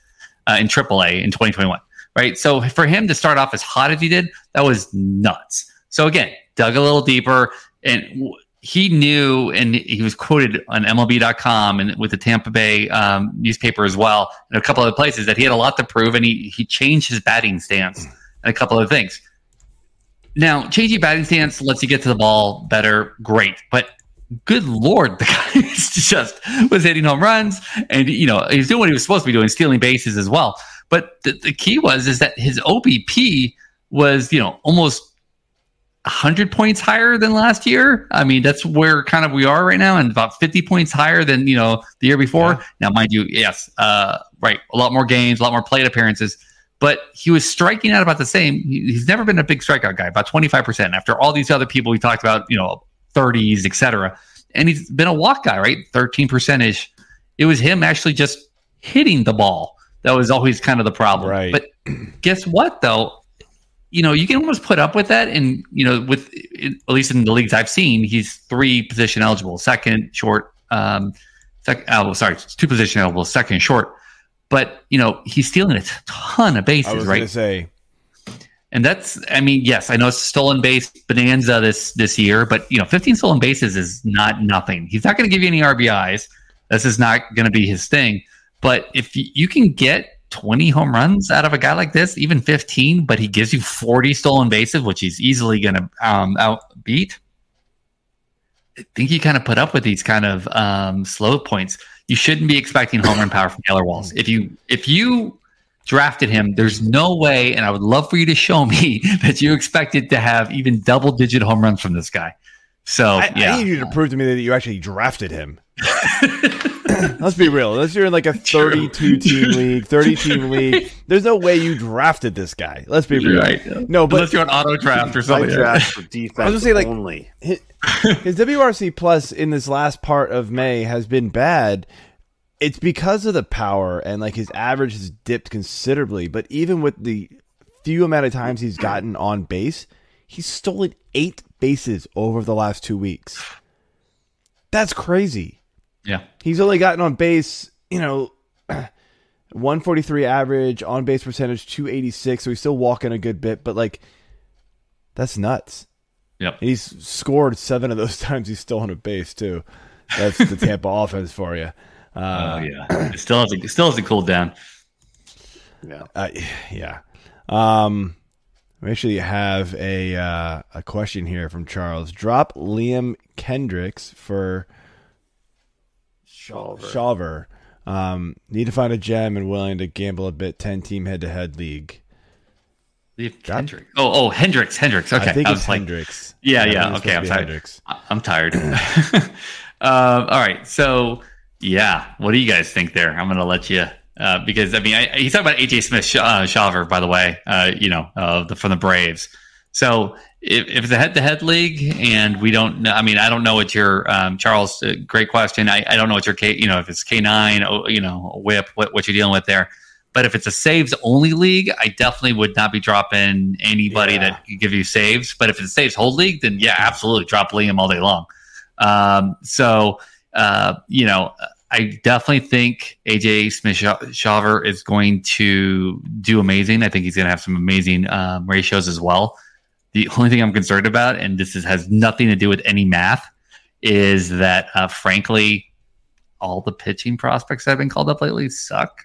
S4: uh, in AAA in 2021, right? So for him to start off as hot as he did, that was nuts. So again, dug a little deeper, and he knew, and he was quoted on MLB.com and with the Tampa Bay um, newspaper as well, and a couple other places that he had a lot to prove, and he he changed his batting stance and a couple of things. Now, changing batting stance lets you get to the ball better, great, but good lord, the guy just was hitting home runs, and you know he's doing what he was supposed to be doing, stealing bases as well. But the, the key was is that his OBP was you know almost 100 points higher than last year. I mean, that's where kind of we are right now, and about 50 points higher than you know the year before.
S2: Yeah.
S4: Now, mind you, yes, uh, right, a lot more games, a lot more plate appearances, but he was striking out about the same. He's never been a big strikeout guy, about 25%. After all these other people we talked about, you know, 30s, etc., and he's been a walk guy, right, 13 percentage. It was him actually just hitting the ball that was always kind of the problem.
S2: Right.
S4: But guess what, though? You know, you can almost put up with that. And, you know, with at least in the leagues I've seen, he's three position eligible, second, short, um, sec- oh, sorry, two position eligible, second, short. But, you know, he's stealing a ton of
S2: I
S4: bases,
S2: was
S4: right?
S2: to say,
S4: And that's, I mean, yes, I know it's stolen base bonanza this this year, but you know, 15 stolen bases is not nothing. He's not going to give you any RBIs. This is not going to be his thing. But if you can get 20 home runs out of a guy like this, even 15, but he gives you 40 stolen bases, which he's easily going to um, outbeat. I think you kind of put up with these kind of um, slow points. You shouldn't be expecting home run power from Taylor Walls. If you if you drafted him, there's no way, and I would love for you to show me that you expected to have even double digit home runs from this guy. So
S2: I,
S4: yeah,
S2: I need you to prove to me that you actually drafted him. Let's be real. Unless you're in like a 32 team league, 30 team league, there's no way you drafted this guy. Let's be real.
S4: right.
S2: No, but
S4: Unless you're an auto draft or
S3: I
S4: something.
S3: draft for defense I was
S2: gonna say, like-
S3: only.
S2: his WRC plus in this last part of May has been bad, it's because of the power and like his average has dipped considerably. But even with the few amount of times he's gotten on base, he's stolen eight bases over the last two weeks. That's crazy.
S4: Yeah.
S2: He's only gotten on base, you know, 143 average, on base percentage 286, so he's still walking a good bit, but like that's nuts.
S4: Yep.
S2: He's scored seven of those times he's still on a base too. That's the Tampa offense for you.
S4: Oh
S2: Uh,
S4: yeah. It still hasn't it still hasn't cooled down.
S3: Yeah.
S2: uh, yeah. Um, we actually have a uh, a question here from Charles. Drop Liam Kendricks for
S3: Shawver.
S2: Shawver. Um, need to find a gem and willing to gamble a bit. Ten team head to head league.
S4: Leave Hendriks. Oh, oh, Hendriks, Hendriks. Okay,
S2: I think
S4: was
S2: it's
S4: like,
S2: Hendriks.
S4: Yeah,
S2: I think
S4: yeah. Okay,
S2: supposed
S4: I'm
S2: be
S4: tired.
S2: Hendriks.
S4: I- I'm tired. um, all right, so yeah, what do you guys think there? I'm gonna let you uh, because I mean, I, he's talking about AJ Smith, uh, Shawver, by the way. Uh, you know, uh, the, from the Braves. So if, if it's a head-to-head league, and we don't, know, I mean, I don't know what your um, Charles. Uh, great question. I, I don't know what your K, you know, if it's K9, you know, whip, what, what you're dealing with there. But if it's a saves only league, I definitely would not be dropping anybody
S2: Yeah.
S4: that could give you saves. But if it's a saves hold league, then yeah, absolutely drop Liam all day long. Um, so uh, you know, I definitely think AJ Smith Shawver is going to do amazing. I think he's going to have some amazing um, ratios as well. The only thing I'm concerned about, and this is, has nothing to do with any math, is that uh, frankly, all the pitching prospects that have been called up lately suck.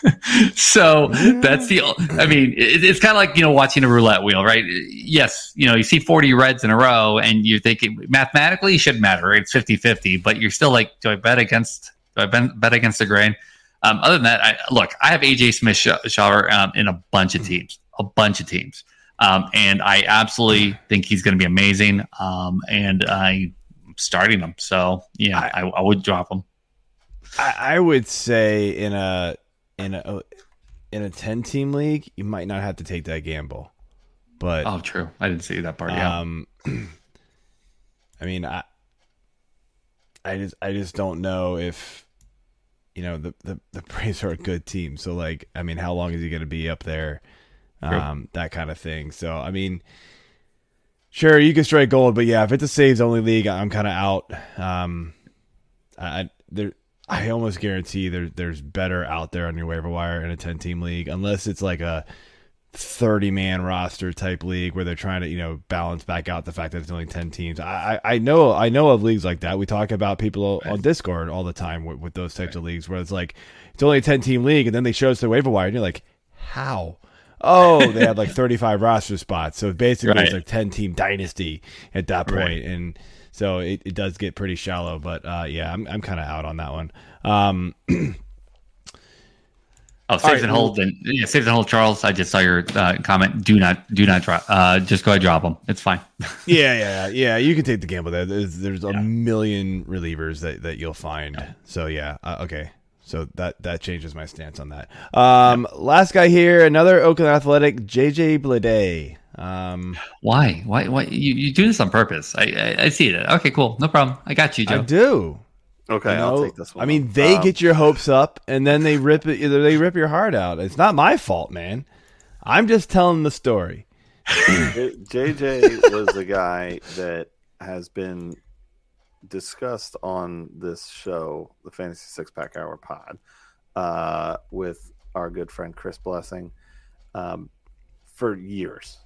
S4: so that's the. I mean, it, it's kind of like you know watching a roulette wheel, right? Yes, you know you see 40 reds in a row, and you're thinking mathematically it shouldn't matter. Right? It's 50-50, but you're still like, do I bet against? Do I bet, bet against the grain? Um, other than that, I, look, I have AJ Smith Shawver um, in a bunch of teams, a bunch of teams, um, and I absolutely think he's going to be amazing. Um, and I'm starting him, so yeah, I, I would drop him.
S2: I, I would say in a in a in a ten team league, you might not have to take that gamble. But
S4: Oh, true. I didn't see that part. Yeah.
S2: um, I mean, I I just I just don't know if you know the the the Braves are a good team. So like, I mean, how long is he going to be up there? Um, that kind of thing. So I mean. Sure, you can strike gold, but yeah, if it's a saves only league, I'm kind of out. Um, I there, I almost guarantee there there's better out there on your waiver wire in a 10 team league, unless it's like a 30 man roster type league where they're trying to you know balance back out the fact that it's only 10 teams. I I, know I know of leagues like that. We talk about people on Discord all the time with, with those types of leagues where it's like it's only a 10 team league, and then they show us the waiver wire, and you're like, how? Oh, they had like 35 roster spots. So basically, it's
S4: Right.
S2: like 10 team dynasty at that point,
S4: Right.
S2: and so it, it does get pretty shallow. But uh, yeah, I'm I'm kind of out on that one. Um,
S4: Oh, saves
S2: right,
S4: and
S2: well-
S4: hold. And yeah, saves and hold. Charles, I just saw your uh, comment. Do not, do not drop. Uh, just go ahead, drop them. It's fine.
S2: yeah, yeah, yeah. You can take the gamble there. There's, there's a
S4: Yeah.
S2: million relievers that, that you'll find. So yeah, uh, okay. So that that changes my stance on that. Um, last guy here, another Oakland Athletic, JJ Bleday. Um,
S4: Why? Why? Why? You, you do this on purpose. I, I, I see it. Okay, cool. No problem. I got you,
S2: I
S4: Joe.
S2: do.
S3: Okay,
S2: You
S3: I'll take this one.
S2: I mean, they
S3: Um,
S2: get your hopes up, and then they rip it. They rip your heart out. It's not my fault, man. I'm just telling the story.
S3: JJ was the guy that has been discussed on this show, the Fantasy Six Pack Hour Pod, uh, with our good friend Chris Blessing, um, for years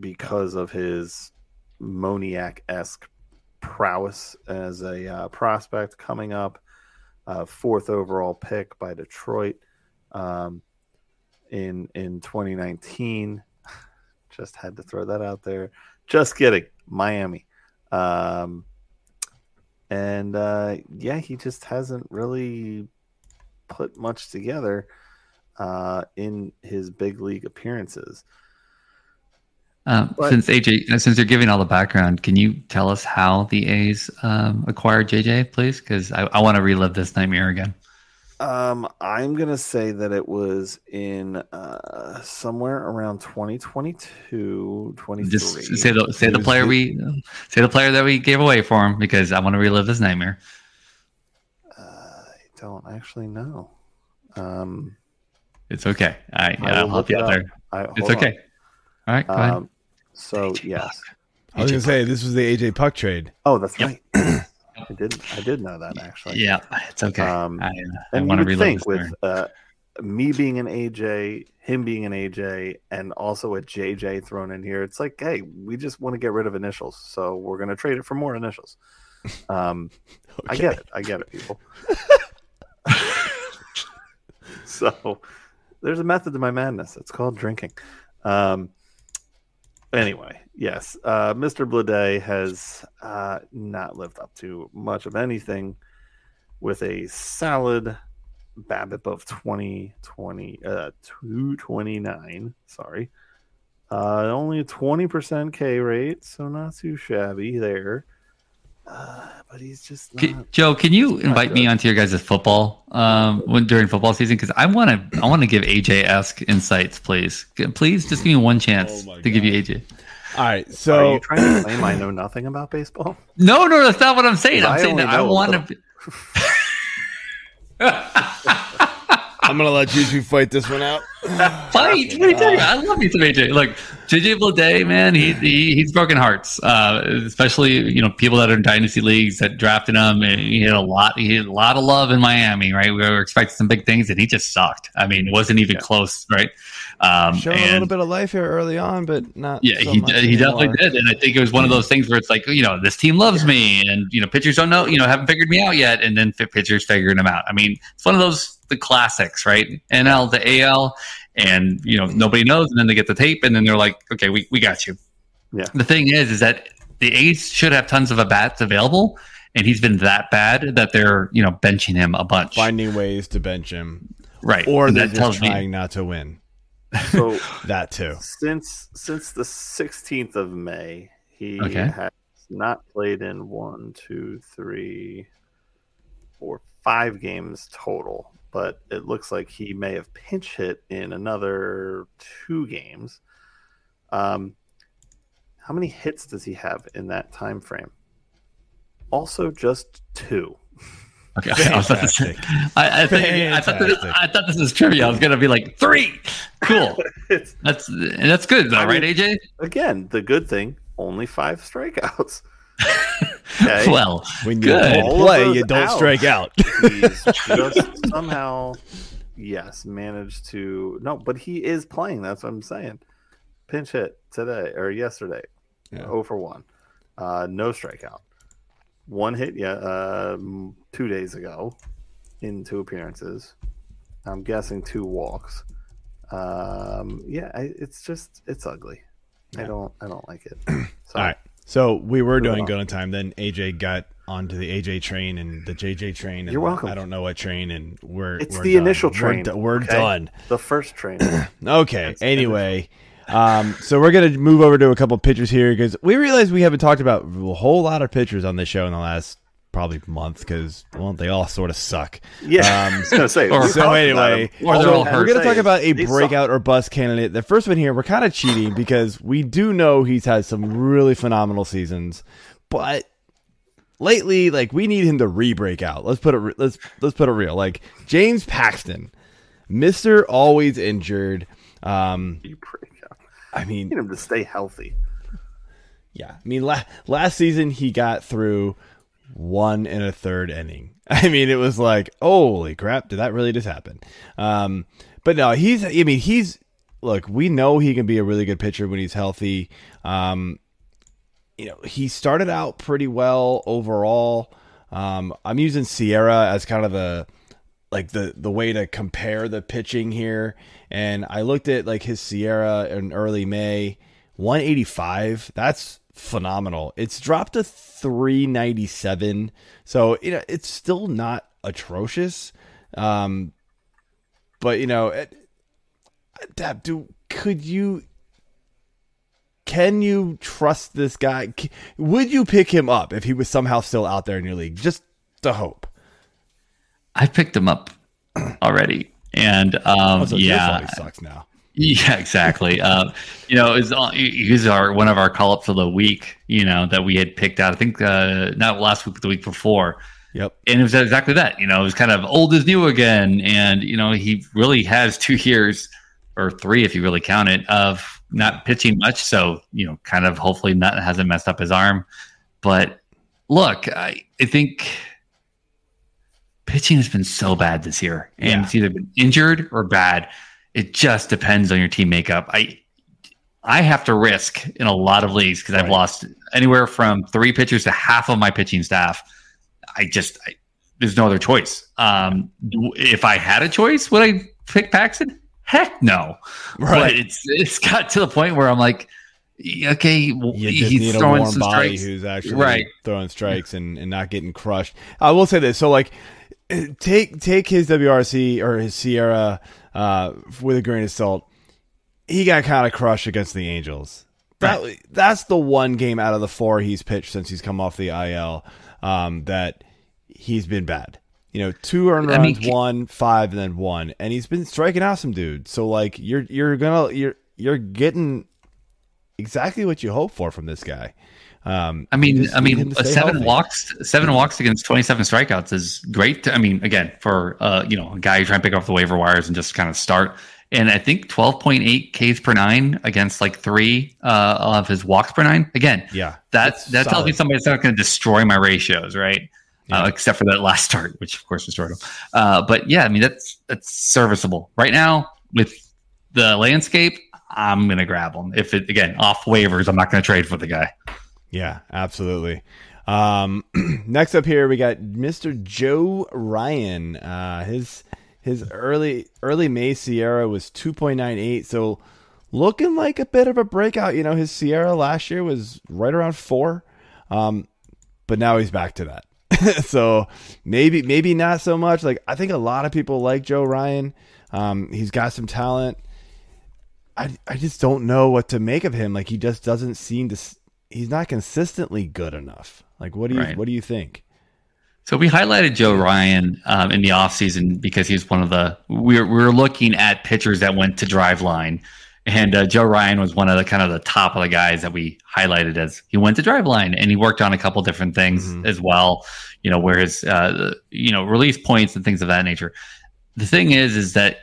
S3: because of his Moniak esque prowess as a uh, prospect coming up, uh, fourth overall pick by Detroit um, in in 2019 just had to throw that out there. Just kidding. Miami. Um, and uh, yeah, he just hasn't really put much together uh, in his big league appearances.
S4: Um,
S3: But-
S4: since AJ, uh, since you're giving all the background, can you tell us how the A's um, acquired JJ, please? Because I, I want to relive this nightmare again.
S3: Um, I'm gonna say that it was in uh, somewhere around 2022, 23.
S4: Just say the say the player
S2: the-
S4: we say the player that we gave away for him because I want to relive this nightmare.
S3: Uh, I don't actually know. Um,
S4: It's okay. I,
S3: I will
S4: I'll
S3: look
S4: help you out there.
S3: I,
S4: It's
S3: hold on.
S4: okay. All right, go ahead.
S3: Um, so
S4: AJ
S3: yes.
S2: I was gonna say this was the AJ Puk trade.
S3: Oh, that's
S4: Yep.
S3: right. I did. I did know that actually.
S4: yeah, it's okay.
S3: Um,
S4: I, uh, I
S3: and
S4: want
S3: you
S4: to
S3: would think with uh, me being an AJ, him being an AJ, and also a JJ thrown in here, it's like, hey, we just want to get rid of initials, so we're going to trade it for more initials. Um, I get it. I get it, people. so there's a method to my madness. It's called drinking. Um, anyway, yes, uh, Mr. Bleday has uh, not lived up to much of anything with a solid BABIP of 2020, uh, 229. Sorry. Uh, only a 20% K rate, so not too shabby there. Uh, but he's just
S4: Can- Joe, can you invite me
S3: good.
S4: onto your guys' football um, when during football season? Because I want to, I want to give AJ esque insights, please. Please, just give me one chance
S2: Oh my
S4: to give you
S2: God.
S4: AJ.
S2: All right, So Are
S3: you trying to claim I know nothing about baseball?
S4: No, no, that's not what I'm saying. I'm
S3: I
S4: saying that I
S3: know a
S4: want
S3: little.
S4: to.
S2: I'm gonna let you two fight this one out.
S4: Fight! What are you talking about? I love me some AJ. Look, JJ Bleday, man, he, he he's broken hearts. Uh, especially you know people that are in dynasty leagues that drafted him. And he had a lot. He had a lot of love in Miami, right? We were expecting some big things, and he just sucked. I mean, it wasn't even
S3: Yeah.
S4: close, right? Um,
S2: Showing a little bit of life here early on, but not.
S4: yeah,
S2: so
S4: he he definitely
S2: anymore.
S4: did, and I think it was one of those things where it's like, you know, this team loves me, and you know, pitchers don't know, you know, haven't figured me out yet, and then pitchers figuring him out. I mean, it's one of those the classics, right? NL to AL, and you know, nobody knows, and then they get the tape, and then they're like, okay, we we got you.
S3: Yeah.
S4: The thing is, is that the A's should have tons of at bats available, and he's been that bad that they're you know benching him a bunch,
S2: Finding ways to bench him,
S4: right?
S2: or
S4: And
S2: they're
S4: that
S2: just trying
S4: me,
S2: not to win.
S3: So
S2: That too.
S3: since since the 16th of May, he
S4: Okay.
S3: has not played in one, two, three, four, five games total. But it looks like he may have pinch hit in another two games. Um, how many hits does he have in that time frame? Also, just two.
S4: Okay, I, was about to say-
S2: Fantastic.
S4: I, I, think, I thought this,
S2: Fantastic.
S4: I thought this was trivia. I was gonna be like three. Cool. That's and that's good though,
S3: I
S4: right,
S3: mean-
S4: AJ?
S3: again the good thing. Only five strikeouts. Okay.
S4: Well,
S2: When you
S4: Good.
S2: don't play, you don't
S3: outs.
S2: strike out.
S3: he's just somehow yes managed to no but he is playing that's what i'm saying pinch hit today or yesterday
S2: Yeah.
S3: 0 for 1 uh no strikeout one hit yeah um two days ago in two appearances i'm guessing two walks um yeah I, it's just it's ugly i don't i don't like it so
S2: All right. So we were doing
S3: on.
S2: good on time. Then AJ got onto the AJ train and the JJ train. And
S3: You're welcome.
S2: I don't know what train, and we're
S3: It's
S2: we're
S3: the
S2: done.
S3: initial
S2: We're
S3: train,
S2: We're,
S3: okay?
S2: done.
S3: the first train
S2: Okay.
S3: That's
S2: anyway, um, so we're gonna move over to a couple pitchers here because we realize we haven't talked about a whole lot of pitchers on this show in the last probably month because well they all sort of suck.
S3: yeah
S2: Um,
S3: i say
S4: or-
S2: so anyway,
S4: or
S2: so
S4: all
S2: we're going to talk about a
S3: They suck.
S2: breakout or bust candidate. The first one here, we're kind of cheating because we do know he's had some really phenomenal seasons, but lately, like we need him to re-break out. Let's put it. re- Let's let's put it real. Like James Paxton, Mister Always Injured. Um,
S3: You break out.
S2: I mean,
S3: need him to stay healthy.
S2: yeah, I mean, la- last season he got through one and a third inning. I mean, it was like, holy crap, did that really just happen? Um, but no, he's. I mean, he's. Look, we know he can be a really good pitcher when he's healthy. Um, you know, he started out pretty well overall. Um, I'm using SIERA as kind of the like the the way to compare the pitching here. And I looked at like his SIERA in early May, 185. That's phenomenal. It's dropped to 397. So, you know, it's still not atrocious. Um but you know, it, Dap, do could you can you trust this guy? Would you pick him up if he was somehow still out there in your league? Just to hope.
S4: I picked him up already, and um,
S2: Oh, so
S4: yeah,
S2: sucks now.
S4: Yeah, exactly. uh, you know, is he's our one of our call ups of the week. You know that we had picked out. I think uh, not last week, but the week before.
S2: Yep.
S4: And it was exactly that. You know, it was kind of old is new again. And, you know, he really has two years or three, if you really count it, of not pitching much. So, you know, kind of hopefully not hasn't messed up his arm. But look, I, I think pitching has been so bad this year. And
S2: Yeah.
S4: it's either been injured or bad. It just depends on your team makeup. I I have to risk in a lot of leagues because I've lost anywhere from three pitchers to half of my pitching staff. I just I, there's no other choice. Um, if I had a choice, would I pick Paxton? Heck no. But it's it's got to the point where I'm like, okay, well,
S2: You just
S4: he's
S2: need a
S4: throwing
S2: warm
S4: some
S2: body
S4: strikes.
S2: who's actually
S4: Right.
S2: throwing strikes and, and not getting crushed. I will say this: so like, take take his WRC or his SIERA uh, with a grain of salt. He got kind of crushed against the Angels. That that's the one game out of the four he's pitched since he's come off the IL um, that he's been bad. You know, two earned
S4: I
S2: runs,
S4: mean,
S2: one, five, and then one, and he's been striking out some dudes. So like, you're you're gonna you're you're getting exactly what you hope for from this guy. Um,
S4: I mean, I mean,
S2: to stay
S4: seven
S2: healthy.
S4: walks, seven walks against twenty-seven strikeouts is great. I mean, again, for uh, you know, a guy trying to pick off the waiver wires and just kind of start. And I think twelve point eight Ks per nine against like three uh, of his walks per nine. Again,
S2: Yeah,
S4: that
S2: That's
S4: that tells me somebody's not going to destroy my ratios, right?
S2: Yeah.
S4: Uh, except for that last start, which of course destroyed him. Uh, but yeah, I mean that's that's serviceable right now with the landscape. I'm going to grab him if it again off waivers. I'm not going to trade for the guy.
S2: Yeah, absolutely. Um, next up here, we got Mr. Joe Ryan. Uh, his his early early May SIERA was two point nine eight, so looking like a bit of a breakout. You know, his SIERA last year was right around four, um, but now he's back to that. so maybe maybe not so much. Like I think a lot of people like Joe Ryan. Um, he's got some talent. I I just don't know what to make of him. Like he just doesn't seem to. He's not consistently good enough. Like what do you
S4: Right.
S2: what do you think?
S4: So we highlighted Joe Ryan um, in the offseason because he's one of the we're we're looking at pitchers that went to Driveline. And uh, Joe Ryan was one of the kind of the top of the guys that we highlighted as he went to Driveline and he worked on a couple different things
S2: Mhm.
S4: as well, you know, where his uh, you know release points and things of that nature. The thing is, is that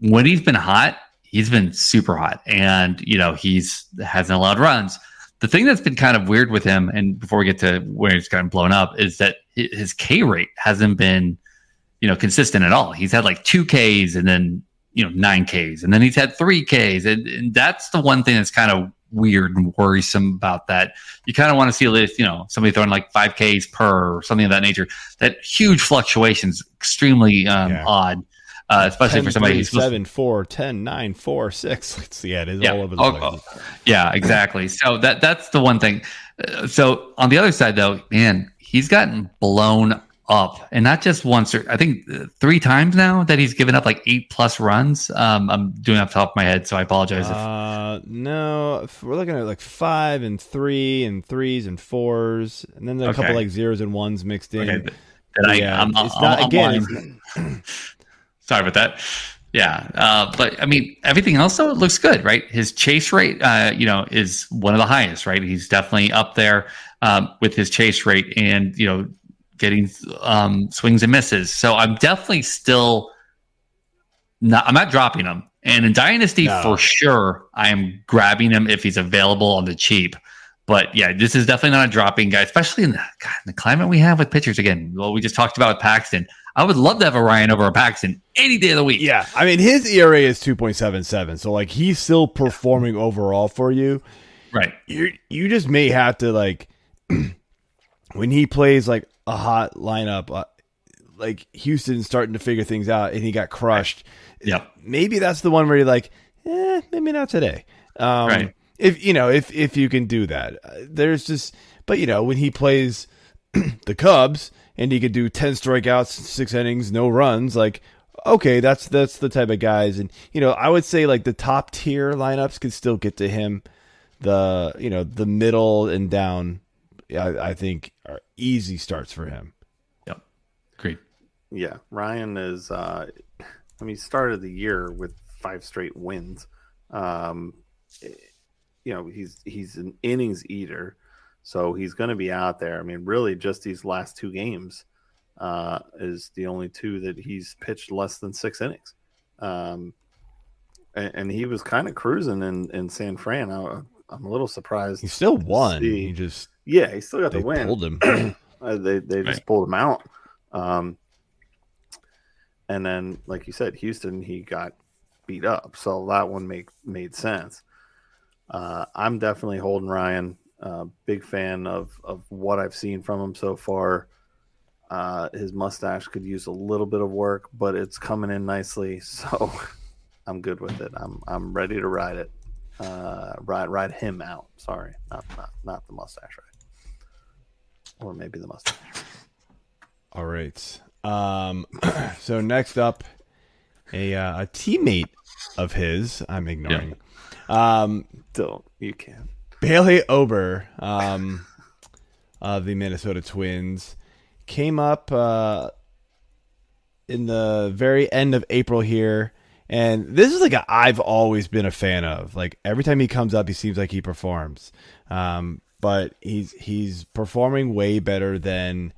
S4: when he's been hot, he's been super hot, and you know he's hasn't allowed runs. The thing that's been kind of weird with him, and before we get to where he's gotten blown up, is that his K rate hasn't been, you know, consistent at all. He's had like two Ks and then you know nine Ks, and then he's had three Ks, and, and that's the one thing that's kind of weird and worrisome about that. You kind of want to see at least you know somebody throwing like five Ks per or something of that nature. That huge fluctuations, extremely um,
S2: Yeah.
S4: odd, uh, especially
S2: 10,
S4: for somebody who's
S2: 7, 4, 10, 9, 4, 6. Let's yeah, it is
S4: Yeah.
S2: all over the
S4: Oh,
S2: place.
S4: oh, yeah, exactly. So that that's the one thing. Uh, so on the other side, though, man, he's gotten blown up, and not just once. Or I think uh, three times now that he's given up like eight plus runs. Um, I'm doing off the top of my head, so I apologize. if,
S2: Uh, no, if we're looking at like five and three and threes and fours, and then there are a couple like zeros and ones mixed in.
S4: okay, that- that I, I'm,
S2: it's
S4: I'm-
S2: not
S4: I'm
S2: again. it's-
S4: Sorry about that. Yeah, uh, but I mean, everything else though it looks good, right? His chase rate, uh, you know, is one of the highest, right? He's definitely up there um, with his chase rate, and you know, getting um, swings and misses. So I'm definitely still not. I'm not dropping him, and in Dynasty
S2: No.
S4: for sure, I am grabbing him if he's available on the cheap. But yeah, this is definitely not a dropping guy, especially in the, God, in the climate we have with pitchers. Again, well, we just talked about with Paxton. I would love to have a Ryan over a Paxton any day of the week.
S2: yeah, I mean his ERA is two point seven seven, so like he's still performing overall for you.
S4: Right.
S2: You you just may have to like when he plays like a hot lineup, uh, like Houston's starting to figure things out, and he got crushed.
S4: Yeah,
S2: maybe that's the one where you're like, eh, maybe not today. Um,
S4: Right.
S2: If you know, if if you can do that, Uh, there's just, but you know, when he plays the Cubs and he could do ten strikeouts, six innings, no runs, like okay, that's that's the type of guys, and you know, I would say like the top tier lineups could still get to him. The you know the middle and down, I, I think are easy starts for him.
S4: Yep. Agreed.
S3: Yeah, Ryan is. Uh, I mean, he started the year with five straight wins. Um, eh, you know, he's he's an innings eater, so he's going to be out there. I mean, really, just these last two games, uh, is the only two that he's pitched less than six innings. Um, and, and he was kind of cruising in, in San Fran. I, I'm a little surprised.
S2: He still won.
S3: see.
S2: He just
S3: Yeah, he still got
S2: they
S3: the win.
S2: pulled him.
S3: Uh, they they just
S4: Right.
S3: pulled him out. Um, and then, like you said, Houston he got beat up, so that one make made sense. Uh, I'm definitely holding Ryan. Uh, big fan of of what I've seen from him so far. Uh, his mustache could use a little bit of work, but it's coming in nicely, so I'm good with it. I'm I'm ready to ride it. Uh, ride ride him out. Sorry, not not not the mustache ride, or maybe the mustache.
S2: All right. Um, so next up, a uh, a teammate of his. I'm ignoring. Um,
S3: Don't you can.
S2: Bailey Ober, um, of the Minnesota Twins, came up uh, in the very end of April here. And this is like a I've always been a fan of. Like every time he comes up, he seems like he performs. Um, but he's he's performing way better than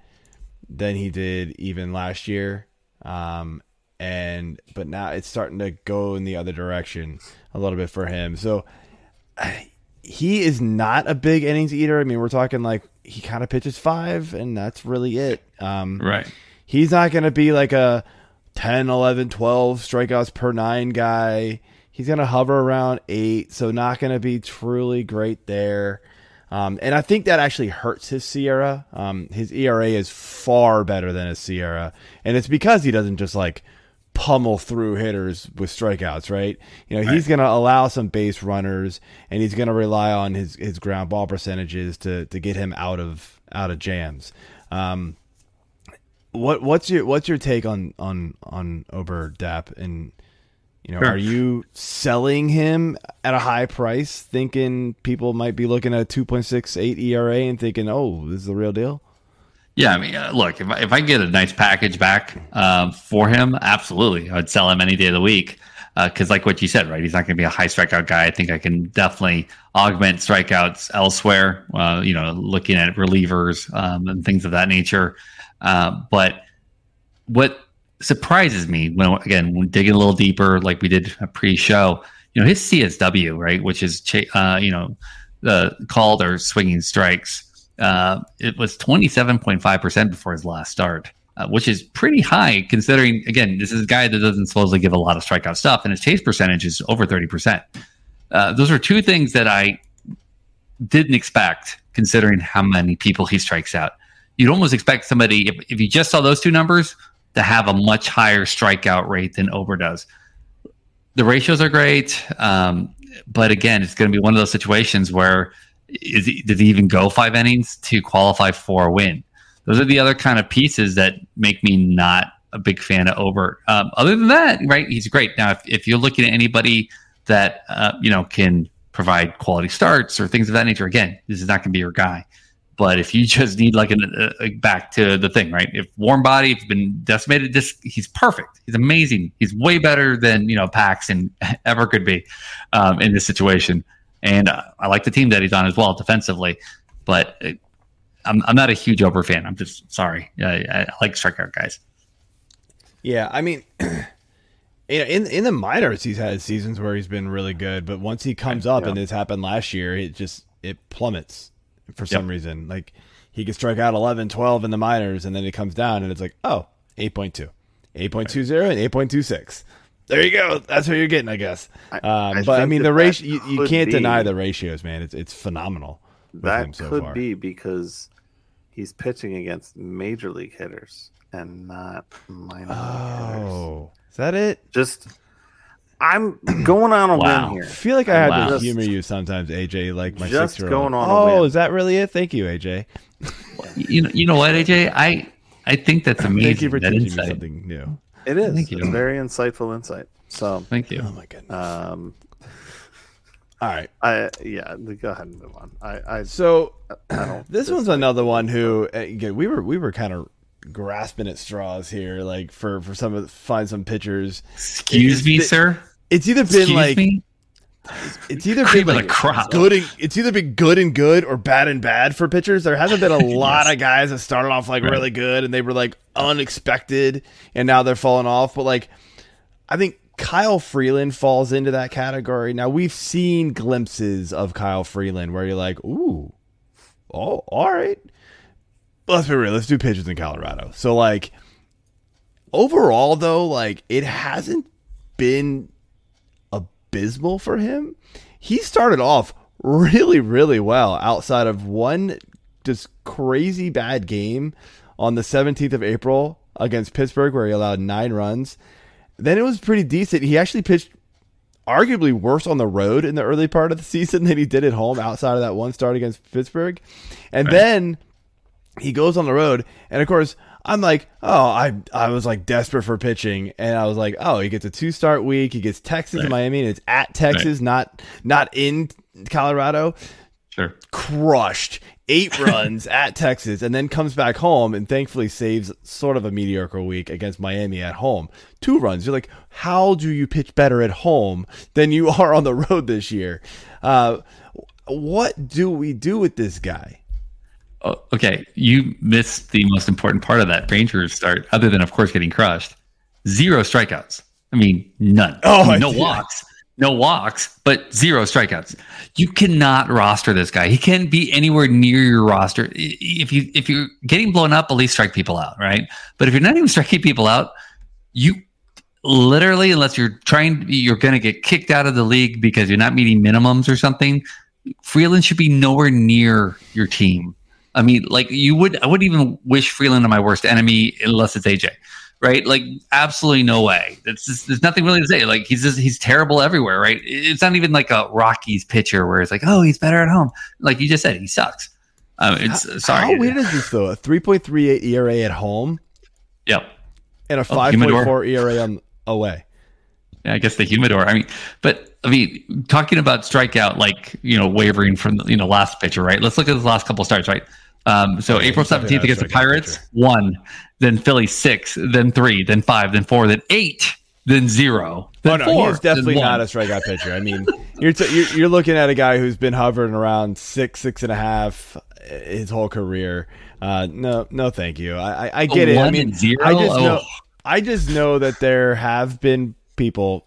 S2: than he did even last year. Um, and but now it's starting to go in the other direction a little bit for him. So he is not a big innings eater. I mean, we're talking like he kind of pitches five, and that's really it. Um,
S4: Right.
S2: he's not going to be like a 10, 11, 12 strikeouts per nine guy. He's going to hover around eight, so not going to be truly great there. Um, and I think that actually hurts his SIERA. Um, his ERA is far better than his SIERA, and it's because he doesn't just like pummel through hitters with strikeouts, right? You know, he's going to allow some base runners, and he's going to rely on his his ground ball percentages to to get him out of out of jams. Um, what what's your what's your take on on on Ober Dap and you know
S4: Sure.
S2: are you selling him at a high price thinking people might be looking at 2.68 ERA and thinking oh this is the real deal
S4: Yeah, I mean, uh, look, if I, if I get a nice package back um, for him, absolutely, I'd sell him any day of the week. Because, like what you said, right, he's not going to be a high strikeout guy. I think I can definitely augment strikeouts elsewhere. Uh, you know, looking at relievers um, and things of that nature. Uh, but what surprises me when again when digging a little deeper, like we did a pre-show, you know, his CSW, right, which is uh, you know the called or swinging strikes uh, it was 27.5% before his last start, uh, which is pretty high considering, again, this is a guy that doesn't supposedly give a lot of strikeout stuff, and his chase percentage is over 30%. Uh, those are two things that I didn't expect considering how many people he strikes out. You'd almost expect somebody, if, if you just saw those two numbers, to have a much higher strikeout rate than Ober does. The ratios are great, um, but again, it's going to be one of those situations where is he, does he even go five innings to qualify for a win? Those are the other kind of pieces that make me not a big fan of Ober. Um, other than that, right, he's great. Now, if, if you're looking at anybody that uh, you know can provide quality starts or things of that nature, again, this is not going to be your guy. But if you just need like uh, uh, back to the thing, right? If warm body, if been decimated, this he's perfect. He's amazing. He's way better than you know Paxton ever could be um, in this situation. And uh, I like the team that he's on as well defensively. But uh, I'm I'm not a huge Ober fan. I'm just sorry. I, I like strikeout guys.
S2: yeah I mean you know, in in the minors he's had seasons where he's been really good but once he comes up
S3: Yeah.
S2: and this happened last year it just it plummets for some reason like he could strike out 11 12 in the minors and then it comes down and it's like oh 8.2 8.20 and 8.26 there you go that's what you're getting i guess
S3: I-
S2: um,
S3: I
S2: but i mean the
S3: that
S2: ratio you, you can't deny the ratios man it's it's phenomenal with him
S3: That
S2: so
S3: could
S2: far.
S3: be because he's pitching against major league hitters and not minor league hitters.
S2: oh is that it
S3: Just, I'm going on a
S4: Wow.
S3: limb here.
S2: I feel like I had
S4: Wow.
S2: to humor you sometimes, AJ, like my
S3: Just
S2: six year
S3: going
S2: old.
S3: on a
S2: Oh, is that really it? Thank you, AJ.
S4: You know, you know what, AJ? I I think that's amazing.
S2: Thank you for
S4: that
S2: teaching
S4: insight.
S2: me something new.
S3: It is.
S4: Thank you.
S3: It's very insightful insight. So,
S4: Thank you.
S2: Oh my goodness.
S3: um,
S2: All right.
S3: I yeah, go ahead and move on. I I,
S2: So
S3: I don't.
S2: this one's another one who uh, again we were we were kind of grasping at straws here, like for for some of find some pitchers.
S4: Excuse me,
S2: It's-
S4: sir.
S2: It's either been
S4: Excuse
S2: like
S4: me.
S2: It's either
S4: Cream
S2: been like
S4: crop.
S2: good and it's either been good and good or bad and bad for pitchers. There hasn't been a lot of guys that started off like
S4: Right.
S2: really good and they were like unexpected and now they're falling off. But like I think Kyle Freeland falls into that category. Now we've seen glimpses of Kyle Freeland where you're like, ooh, oh, all right. But let's be real. Let's do pitchers in Colorado. So like overall though, like it hasn't been abysmal for him. He started off really, really well outside of one just crazy bad game on the 17th of April against Pittsburgh where he allowed nine runs. Then it was pretty decent. He actually pitched arguably worse on the road in the early part of the season than he did at home outside of that one start against Pittsburgh. And then he goes on the road and of course I'm like, oh, I I was like desperate for pitching, and I was like, oh, he gets a two start week. He gets Texas and Miami, and it's at Texas, not not in Colorado.
S4: Sure.
S2: Crushed eight runs at Texas, and then comes back home and thankfully saves sort of a mediocre week against Miami at home. Two runs. You're like, how do you pitch better at home than you are on the road this year? Uh, what do we do with this guy?
S4: Oh, okay, you missed the most important part of that Rangers start, other than of course getting crushed. Zero strikeouts. I mean, none.
S2: Oh,
S4: I mean, no
S2: did.
S4: walks, no walks, but zero strikeouts. You cannot roster this guy. He can't be anywhere near your roster. If you if you're getting blown up, at least strike people out, right? But if you're not even striking people out, you literally, unless you're trying, you're going to get kicked out of the league because you're not meeting minimums or something. Freeland should be nowhere near your team. I mean, like you would, I wouldn't even wish Freeland on my worst enemy unless it's AJ, right? Like, absolutely no way. Just, there's nothing really to say. Like, he's just, he's terrible everywhere, right? It's not even like a Rockies pitcher where it's like, oh, he's better at home. Like you just said, he sucks. Um, it's sorry.
S2: How weird is this though? A 3.38 ERA at home
S4: Yep.
S2: and a
S4: Oh, humidor.
S2: 5.4 ERA on away.
S4: Yeah, I guess the humidor. I mean, but I mean, talking about strikeout, like you know, wavering from the, you know last pitcher, right? Let's look at the last couple starts, right? Um, so
S2: Okay,
S4: April seventeenth against the Pirates, one, then Philly six, then three, then five, then four, then eight, then zero, then
S2: Oh no,
S4: four,
S2: he is definitely not a strikeout pitcher. I mean, you're, t- you're you're looking at a guy who's been hovering around six, six and a half uh, his whole career. Uh, no, no, thank you. I I, I get it. I mean,
S4: zero?
S2: I just know
S4: Oh.
S2: I just know that there have been people.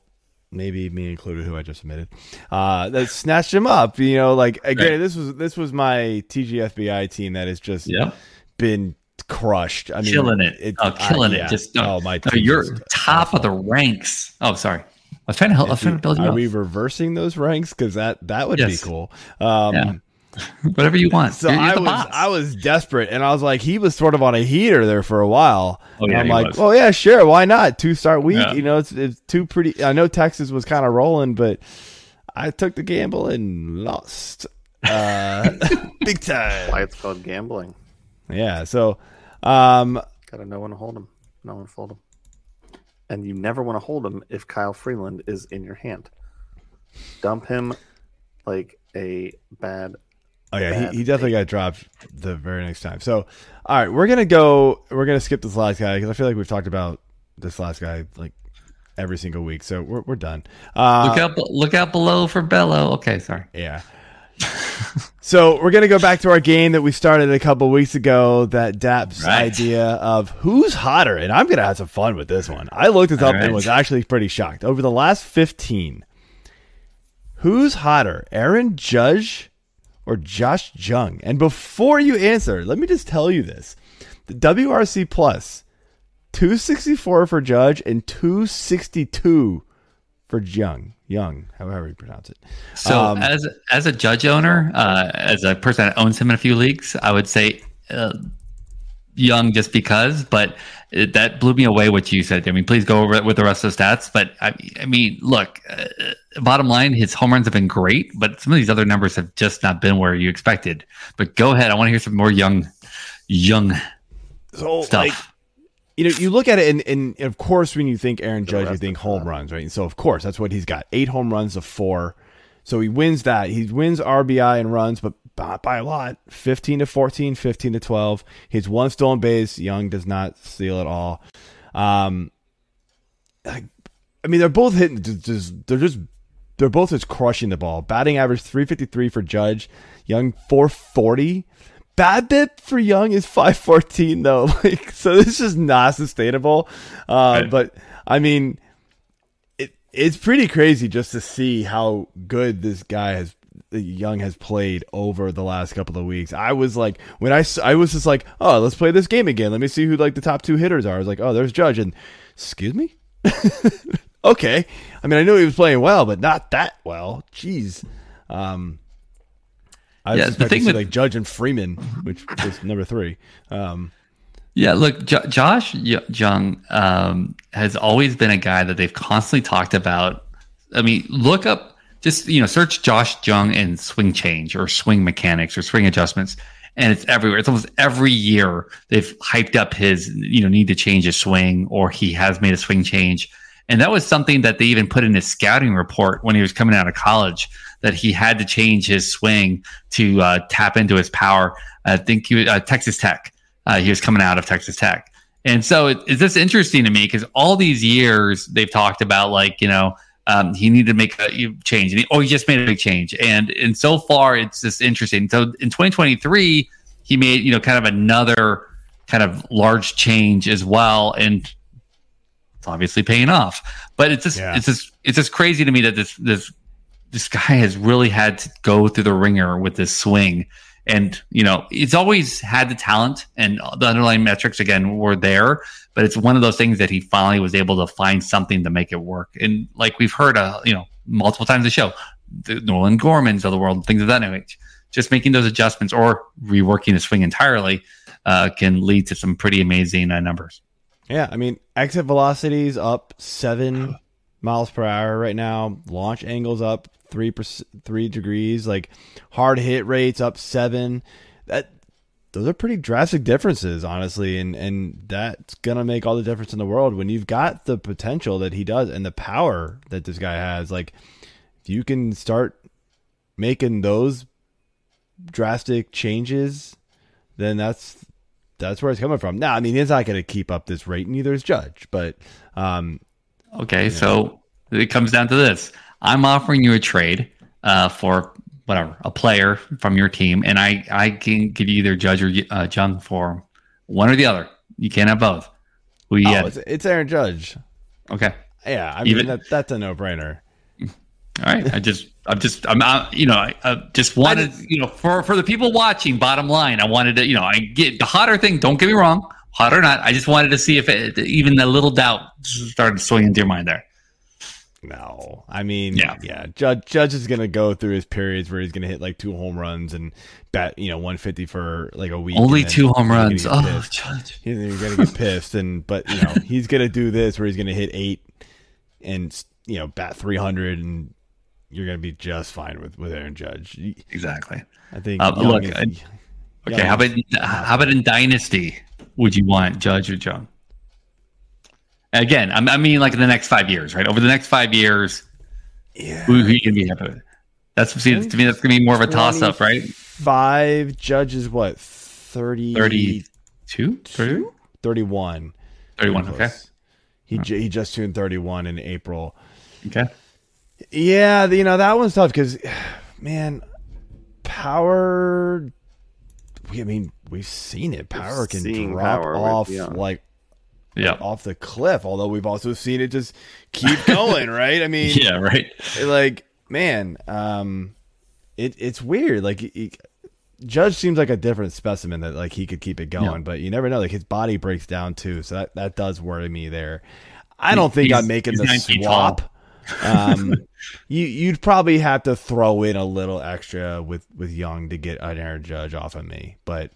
S2: Maybe me included, who I just admitted, uh, that snatched him up. You know, like again,
S4: Right.
S2: this was this was my TGFBI team that has just
S4: Yep.
S2: been crushed. I mean,
S4: killing it. oh,
S2: I-
S4: killing
S2: yeah.
S4: it. Just
S2: oh my,
S4: no,
S2: team
S4: you're top of the ranks. Oh, sorry. I was trying to help. I was trying to build you
S2: Are
S4: up.
S2: we reversing those ranks? Because that that would
S4: Yes.
S2: be cool. Um,
S4: Yeah. Whatever you want.
S2: So
S4: You're- you're
S2: I was
S4: boss.
S2: I was desperate, and I was like, he was sort of on a heater there for a while.
S4: Oh, yeah,
S2: I'm like,
S4: was.
S2: well, yeah, sure, why not? Two start week,
S4: Yeah.
S2: you know, it's it's two pretty. I know Texas was kind of rolling, but I took the gamble and lost, uh, big time.
S3: Why it's called gambling.
S2: Yeah, so um,
S3: Gotta know when to hold him, know when to fold him. And you never want to hold him if Kyle Freeland is in your hand. Dump him like a bad.
S2: Oh yeah, he, he definitely got dropped the very next time. So, all right, we're gonna go. We're gonna skip this last guy because I feel like we've talked about this last guy like every single week. So we're we're done. Uh,
S4: look out! Look out below for Bello. Okay, sorry.
S2: Yeah. so we're gonna go back to our game that we started a couple weeks ago. That Dap's
S4: Right.
S2: idea of who's hotter, and I'm gonna have some fun with this one. I looked this up
S4: All
S2: and was actually pretty shocked. Over the last 15, who's hotter, Aaron Judge or Josh Jung? And before you answer, let me just tell you this: the WRC Plus, 264 for Judge and 262 for Jung. Young, however you pronounce it.
S4: So
S2: Um,
S4: as as a judge owner, uh, as a person that owns him in a few leagues, I would say uh, Jung just because. But it, that blew me away what you said. I mean, please go over it with the rest of the stats. But I, I mean, look, uh, bottom line, his home runs have been great, but some of these other numbers have just not been where you expected. But go ahead, I want to hear some more Jung, Jung
S2: so
S4: stuff.
S2: like you know you look at it and, and of course when you think aaron judge you think home runs right and so of course that's what he's got eight home runs of four so he wins that he wins rbi and runs but by, by a lot 15 to 14 15 to 12 he's one stolen base Jung does not steal at all um I, I mean they're both hitting just, they're just they're both just crushing the ball. Batting average 353 for Judge, Jung 440. Bad BABIP for Jung is 514 though. Like so this is not sustainable. Uh,
S4: Right.
S2: but I mean it it's pretty crazy just to see how good this guy has Jung has played over the last couple of weeks. I was like when I I was just like, "Oh, let's play this game again. Let me see who like the top two hitters are." I was like, "Oh, there's Judge." And excuse me? okay. I mean, I knew he was playing well, but not that well. Jeez. Um, I was
S4: Yeah, the
S2: expecting
S4: thing
S2: to see
S4: with-
S2: like Judge and Freeman, which was number three. Um,
S4: Yeah, look, J- Josh y- Jung um, has always been a guy that they've constantly talked about. I mean, look up, just you know, search Josh Jung and swing change or swing mechanics or swing adjustments, and it's everywhere. It's almost every year they've hyped up his, you know, need to change his swing or he has made a swing change, and that was something that they even put in his scouting report when he was coming out of college that he had to change his swing to uh, tap into his power. I think he was uh, Texas Tech. Uh, he was coming out of Texas Tech. And so it, it's just interesting to me because all these years they've talked about like, you know, um, he needed to make a change. And he, oh, he just made a big change. And and so far it's just interesting. So in 2023, he made, you know, kind of another kind of large change as well. And it's obviously paying off. But it's just
S2: Yeah.
S4: it's just it's just crazy to me that this this this guy has really had to go through the ringer with this swing. And, you know, it's always had the talent and the underlying metrics, again, were there. But it's one of those things that he finally was able to find something to make it work. And like we've heard, uh, you know, multiple times the show, the Nolan Gormans of the world, things of that nature, just making those adjustments or reworking the swing entirely uh, can lead to some pretty amazing uh, numbers.
S2: yeah, I mean, exit velocities up seven miles per hour right now. Launch angles up three three degrees. Like hard hit rates up seven. That those are pretty drastic differences, honestly, and and that's gonna make all the difference in the world when you've got the potential that he does and the power that this guy has. Like, if you can start making those drastic changes, then that's that's where it's coming from. Now, I mean, he's not going to keep up this rate, neither is Judge, but um,
S4: Okay, so it comes down to this: I'm offering you a trade uh, for whatever a player from your team, and I I can give you either Judge or uh, Jung for one or the other. You can't have both. Who you
S2: oh, it's, it's Aaron Judge.
S4: Okay,
S2: Yeah, I mean
S4: Even-
S2: that, that's a no brainer.
S4: all right. I just I'm just I'm out. You know I, I just wanted you know for for the people watching. Bottom line, I wanted to you know I get the hotter thing. Don't get me wrong, hot or not. I just wanted to see if it, even a little doubt started swinging into your mind there.
S2: No, I mean,
S4: Yeah.
S2: yeah, Judge Judge is going to go through his periods where he's going to hit like two home runs and bat, you know, 150 for like a week.
S4: Only two home runs. Oh,
S2: pissed.
S4: Judge.
S2: He's going to get pissed, and but you know he's going to do this where he's going to hit eight and you know bat 300, and you're going to be just fine with with Aaron Judge.
S4: Exactly.
S2: I think.
S4: Uh, look,
S2: is-
S4: I- Okay, how about how about in Dynasty? Would you want Judge or Jung? Again, I'm- I mean, like in the next five years, right? Over the next five years,
S2: yeah.
S4: who, who you gonna be happy with? That's see, to me, that's gonna be more of a toss up, right?
S2: Five judges, what 30,
S4: 32? 30?
S2: 31.
S4: 31, okay.
S2: He ju- he just turned 31 in April.
S4: Okay.
S2: Yeah, you know that one's tough because, man, power. We, I mean, we've seen it. Power can drop
S3: power with
S2: off like
S4: Yeah.
S2: off the cliff. Although we've also seen it just keep going, right? I mean,
S4: Yeah, right.
S2: like man, um, it it's weird. Like he, he- Judge seems like a different specimen that like he could keep it going,
S4: Yeah.
S2: but you never know. Like his body breaks down too, so that that does worry me there. I don't think I'm making
S4: he's
S2: the
S4: nine feet
S2: swap. Um, you you'd probably have to throw in a little extra with with Jung to get an Aaron Judge off of me, but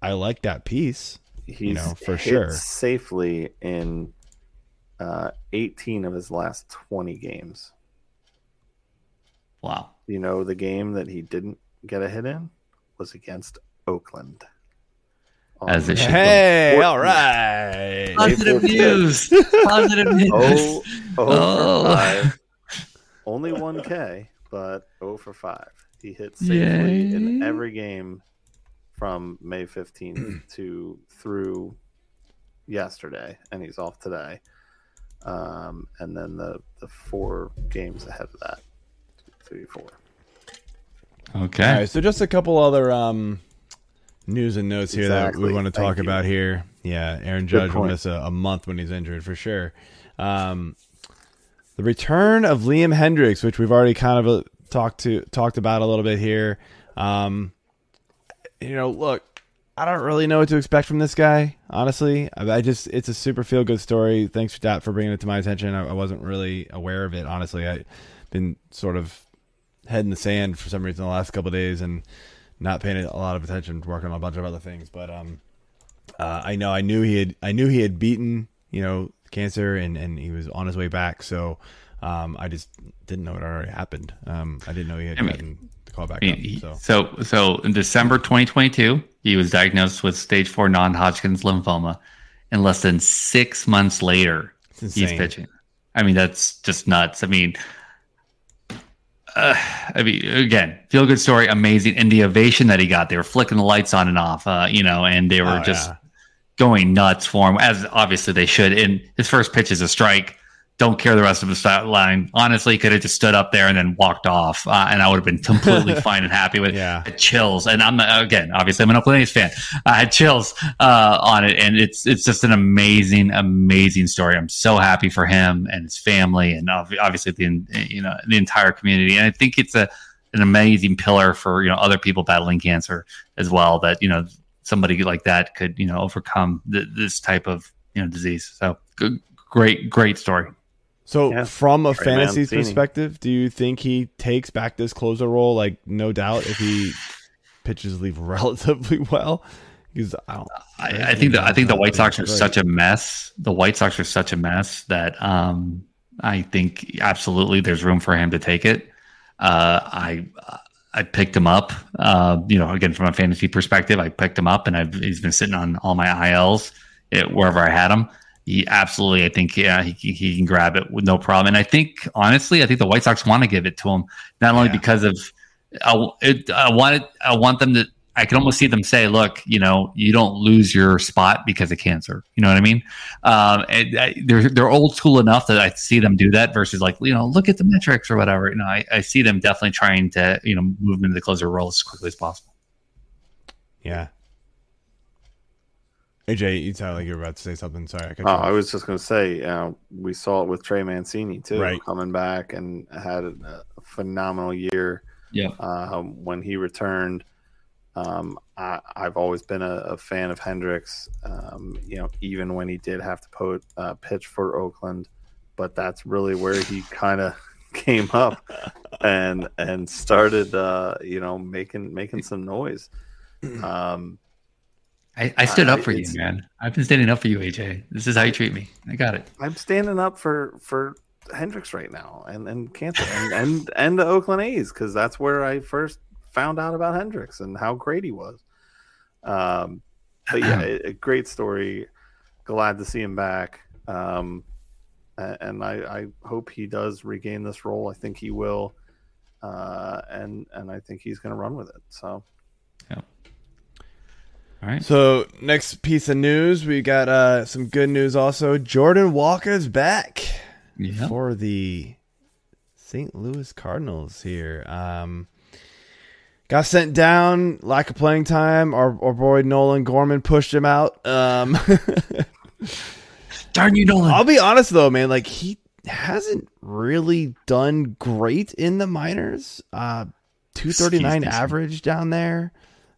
S2: I like that piece.
S3: He's
S2: know, for
S3: hit
S2: sure.
S3: safely in uh, 18 of his last 20 games.
S4: Wow.
S3: You know, the game that he didn't get a hit in was against Oakland.
S4: As it should.
S2: Hey,
S3: Four-
S2: all right.
S4: Positive
S3: April
S4: news. Positive news.
S3: Oh, oh,
S4: Oh.
S3: Only 1K, but 0 for 5. He hit safely in every game from May 15th to through yesterday, and he's off today. Um, and then the, the four games ahead of that. to before.
S4: Okay.
S2: All right, so just a couple other um, news and notes here that we want to
S3: Thank
S2: talk
S3: you.
S2: about here. Yeah, Aaron Judge will miss a, a month when he's injured for sure. Um, the return of Liam Hendriks, which we've already kind of uh, talked to talked about a little bit here. Um, you know, look, I don't really know what to expect from this guy. Honestly, I, I just it's a super feel good story. Thanks for that for bringing it to my attention. I, I wasn't really aware of it. Honestly, I've been sort of head in the sand for some reason the last couple of days and not paying a lot of attention, working on a bunch of other things. But um, uh, I know I knew he had I knew he had beaten you know cancer and and he was on his way back. So um, I just didn't know it already happened. Um, I didn't know he had
S4: I mean-
S2: gotten the call back
S4: I mean, he-
S2: So
S4: so, so in December 2022, he was diagnosed with stage four non-Hodgkin's lymphoma, and less than six months later, he's pitching. I mean, that's just nuts. I mean, uh, I mean, again, feel good story, amazing, and the ovation that he got. They were flicking the lights on and off, uh, you know, and they were
S2: Oh,
S4: just
S2: yeah.
S4: going nuts for him, as obviously they should. And his first pitch is a strike. Don't care the rest of the stat line. Honestly, could have just stood up there and then walked off, uh, and I would have been completely fine and happy with it.
S2: Yeah.
S4: Chills. And I'm again, obviously, I'm an Oakland A's fan. I had chills uh, on it, and it's it's just an amazing, amazing story. I'm so happy for him and his family, and obviously the you know the entire community. And I think it's a an amazing pillar for you know other people battling cancer as well. That you know somebody like that could you know overcome th- this type of you know disease. So good, great, great story.
S2: So
S3: Yeah.
S2: from a
S3: Trey
S2: fantasy
S3: Mancini.
S2: perspective, do you think he takes back this closer role? Like no doubt if he pitches leave relatively well. Because I don't.
S4: I, I think the I think the White Sox are
S2: Great.
S4: such a mess. The White Sox are such a mess that um, I think absolutely there's room for him to take it. Uh, I I picked him up. Uh, you know, again from a fantasy perspective, I picked him up, and I've, he's been sitting on all my ILs eh, wherever I had him. He absolutely, I think, yeah, he, he can grab it with no problem. And I think, honestly, I think the White Sox want to give it to him, not only
S2: Yeah.
S4: because of I, it, I want it, I want them to. I can almost see them say, "Look, you know, you don't lose your spot because of cancer." You know what I mean? Um, and I, they're they're old school enough that I see them do that versus like, you know, look at the metrics or whatever. You know, I, I see them definitely trying to you know move him into the closer role as quickly as possible.
S2: Yeah. AJ, you sound like you're about to say something. Sorry, I
S3: Oh, I was just going to say, uh, we saw it with Trey Mancini too,
S2: Right.
S3: coming back and had a phenomenal year.
S4: Yeah.
S3: um, when he returned. Um, I, I've always been a, a fan of Hendriks. Um, you know, even when he did have to po- uh, pitch for Oakland, but that's really where he kind of came up and and started, uh, you know, making making some noise. Um,
S4: I, I stood
S3: I-
S4: up for you, man. I've been standing up for you, AJ. This is how you treat me. I got it.
S3: I'm standing up for for Hendriks right now, and and cancer, and and, and the Oakland A's because that's where I first found out about Hendriks and how great he was. Um, but yeah, a, a great story. Glad to see him back. Um, and I, I hope he does regain this role. I think he will. Uh, and and I think he's going to run with it. So
S4: All right.
S2: So next piece of news, we got uh, some good news. Also, Jordan Walker's back
S4: Yeah.
S2: for the St. Louis Cardinals. Here, um, got sent down, lack of playing time. Our, our boy Nolan Gorman pushed him out. Um,
S4: Darn you, Nolan.
S2: I'll be honest though, man. Like he hasn't really done great in the minors. Uh, two thirty nine average down there.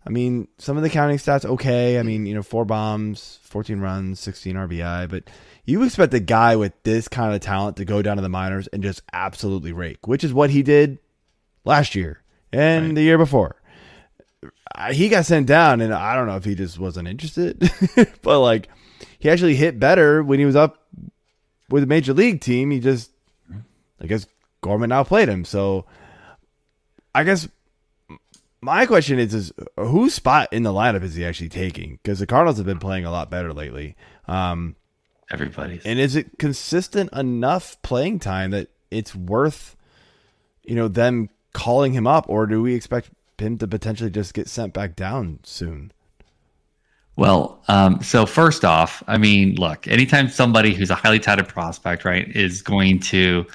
S2: I mean, some of the counting stats okay. I mean, you know, four bombs, fourteen runs, sixteen RBI. But you expect a guy with this kind of talent to go down to the minors and just absolutely rake, which is what he did last year and
S4: Right.
S2: the year before. He got sent down, and I don't know if he just wasn't interested, but like he actually hit better when he was up with a major league team. He just, I guess, Gorman outplayed him. So, I guess my question is: is whose spot in the lineup is he actually taking? Because the Cardinals have been playing a lot better lately. Um,
S4: Everybody's.
S2: and is it consistent enough playing time that it's worth, you know, them calling him up, or do we expect him to potentially just get sent back down soon?
S4: Well, um, so first off, I mean, look, anytime somebody who's a highly touted prospect, right, is going to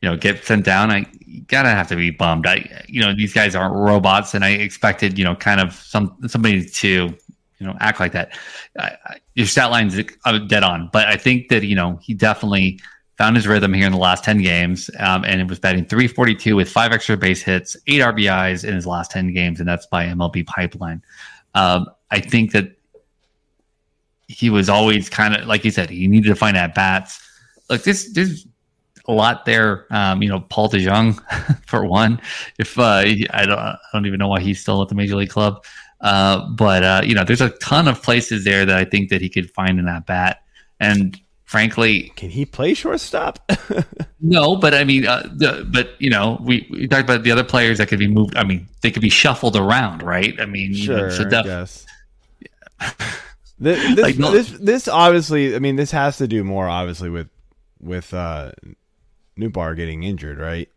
S4: you know, get sent down, I gotta have to be bummed. I, you know, these guys aren't robots, and I expected, you know, kind of some somebody to, you know, act like that. I, I, your stat line's uh, dead on, but I think that you know he definitely found his rhythm here in the last ten games, um, and it was batting 342 with five extra base hits, eight RBIs in his last ten games, and that's by MLB Pipeline. Um, I think that he was always kind of like you said, he needed to find at bats. like this this a lot there. Um, you know, Paul DeJong for one. If uh, I don't, I don't even know why he's still at the major league club. Uh, but uh, you know, there's a ton of places there that I think that he could find in that bat. And frankly,
S2: can he play shortstop?
S4: no, but I mean, uh, the, but you know, we, we talked about the other players that could be moved. I mean, they could be shuffled around, right? I mean,
S2: sure,
S4: you know,
S2: so def- yes. this, this, like, no, this, this obviously, I mean, this has to do more obviously with with uh Nootbaar getting injured, right?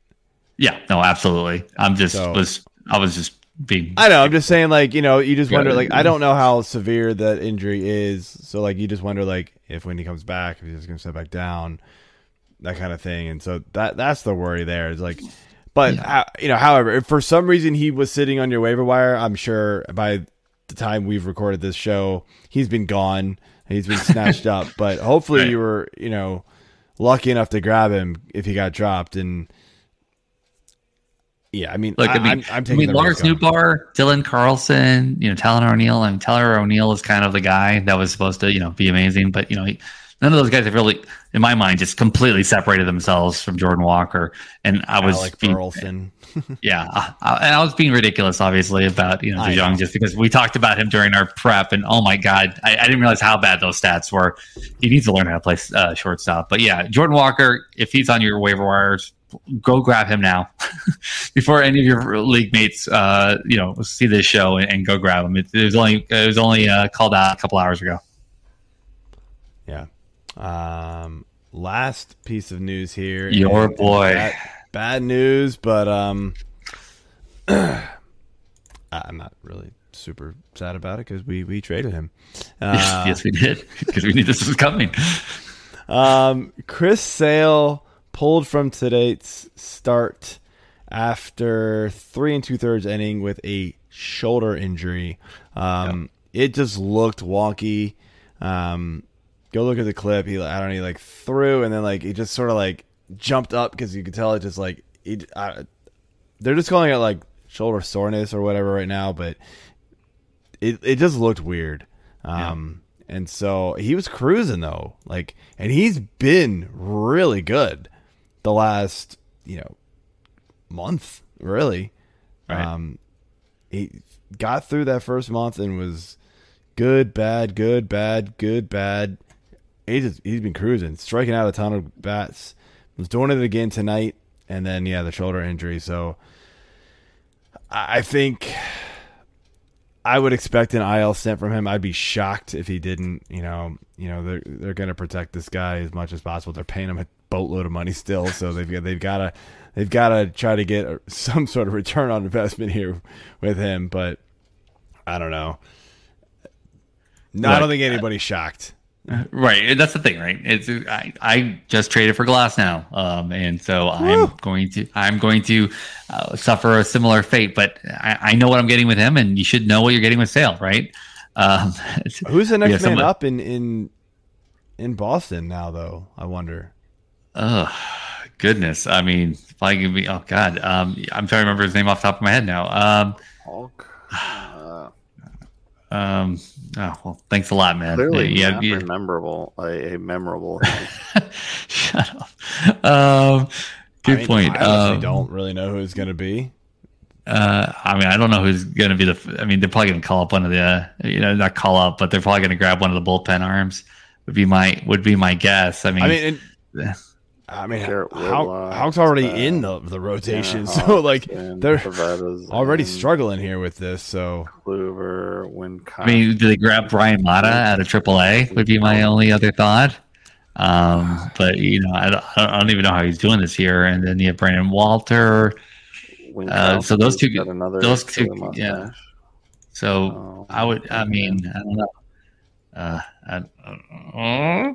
S4: Yeah, no, absolutely. I'm just so, was I was just being.
S2: I know. I'm just saying, like you know, you just wonder, like I don't know how severe that injury is, so like you just wonder, like if when he comes back, if he's just gonna step back down, that kind of thing, and so that that's the worry there. Is like, but yeah. you know, however, if for some reason he was sitting on your waiver wire, I'm sure by the time we've recorded this show, he's been gone. He's been snatched up, but hopefully right. you were, you know, lucky enough to grab him if he got dropped. And yeah, I mean,
S4: look, I, mean, I'm, I'm taking I mean, Lars Nootbaar, Dylan Carlson, you know, Tyler O'Neill. I mean, Tyler O'Neill is kind of the guy that was supposed to, you know, be amazing, but you know, he, none of those guys have really, in my mind, just completely separated themselves from Jordan Walker. And I was
S2: Alec being, Burleson.
S4: yeah, I, and I was being ridiculous, obviously, about you know DeJong just because we talked about him during our prep, and oh my god, I, I didn't realize how bad those stats were. He needs to learn how to play uh, shortstop. But yeah, Jordan Walker, if he's on your waiver wires, go grab him now before any of your league mates, uh, you know, see this show and, and go grab him. It, it, was only it was only uh, called out a couple hours ago.
S2: Yeah. Um, last piece of news here.
S4: Your boy.
S2: Bad, bad news, but um, I'm not really super sad about it because we we traded him.
S4: Uh, yes, we did because we knew this was coming.
S2: Um, Chris Sale pulled from today's start after three and two thirds inning with a shoulder injury. Um, yep. It just looked wonky. Um, go look at the clip. He, I don't know, he like threw and then like he just sort of like jumped up because you could tell it just like it. I, they're just calling it like shoulder soreness or whatever right now, but it it just looked weird. Um, yeah. and so he was cruising though, like, and he's been really good the last you know month, really. Right. Um, he got through that first month and was good, bad, good, bad, good, bad he's he's been cruising, striking out a ton of bats. Was doing it again tonight, and then yeah, the shoulder injury. So I think I would expect an IL stint from him. I'd be shocked if he didn't. You know, you know they're they're going to protect this guy as much as possible. They're paying him a boatload of money still, so they've got they've got to they've got to try to get some sort of return on investment here with him. But I don't know. No, I don't think uh, anybody's shocked.
S4: Right, that's the thing, right? It's I, I just traded for Glasnow, um, and so I'm going to I'm going to uh, suffer a similar fate. But I, I, know what I'm getting with him, and you should know what you're getting with Sale, right? Um,
S2: Who's the next yeah, man someone, up in in in Boston now? Though I wonder.
S4: Oh goodness! I mean, if I give me, oh god, um, I'm trying to remember his name off the top of my head now. Um, Houck. Um, oh well, thanks a lot, man.
S3: Clearly, yeah, yeah, memorable, a, a memorable.
S4: Shut up. Um, good I mean, point.
S2: I um, don't really know who it's going to be.
S4: Uh, I mean, I don't know who's going to be the. I mean, they're probably going to call up one of the, uh, you know, not call up, but they're probably going to grab one of the bullpen arms. Would be my would be my guess. I mean, I mean,
S2: it, I mean, How, Houck's already uh, in the the rotation, yeah, so like they're already struggling here with this. So
S3: Kluber, Wincott.
S4: I mean, do they grab Bryan Mata out of AAA? Would be my only other thought. Um, but you know, I don't, I don't, even know how he's doing this year. And then you have Brandon Walter. Uh, so those two, those two, yeah. So oh, I would, I mean, I don't know. Uh, I,
S2: uh,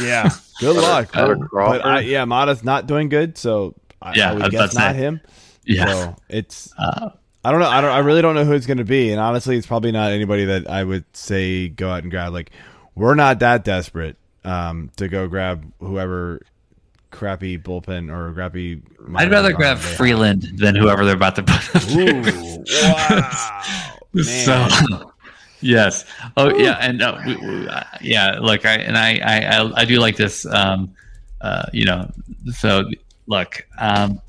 S2: yeah, good luck. but I, yeah, Mata's not doing good, so I,
S4: Yeah,
S2: I would
S4: I was about
S2: guess
S4: to say.
S2: not him.
S4: Yeah.
S2: So it's
S4: Uh,
S2: I don't know. I don't. I really don't know who it's going to be. And honestly, it's probably not anybody that I would say go out and grab. Like we're not that desperate um, to go grab whoever crappy bullpen or crappy.
S4: I'd rather grab
S2: they have.
S4: Freeland than whoever they're about to put up.
S2: Ooh, wow, man.
S4: So, yes. Oh, yeah. And uh, we, we, uh, yeah, look, I and I, I, I, I do like this. Um, uh, you know, so look, um,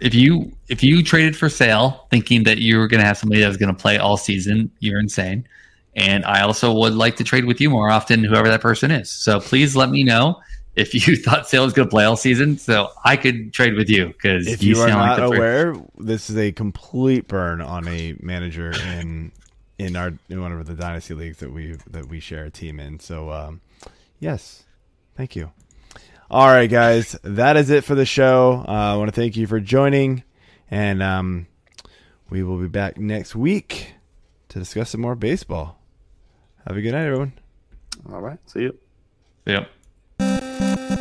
S4: if you if you traded for sale thinking that you were going to have somebody that was going to play all season, you're insane. And I also would like to trade with you more often, whoever that person is. So please let me know if you thought Sale was going to play all season, so I could trade with you because
S2: if you, are
S4: sound
S2: not
S4: per-
S2: aware, this is a complete burn on a manager in in our in one of the dynasty leagues that we that we share a team in. So um, yes, thank you. All right, guys, that is it for the show. Uh, I want to thank you for joining, and um, we will be back next week to discuss some more baseball. Have a good night, everyone.
S3: All right. See you.
S4: Yep.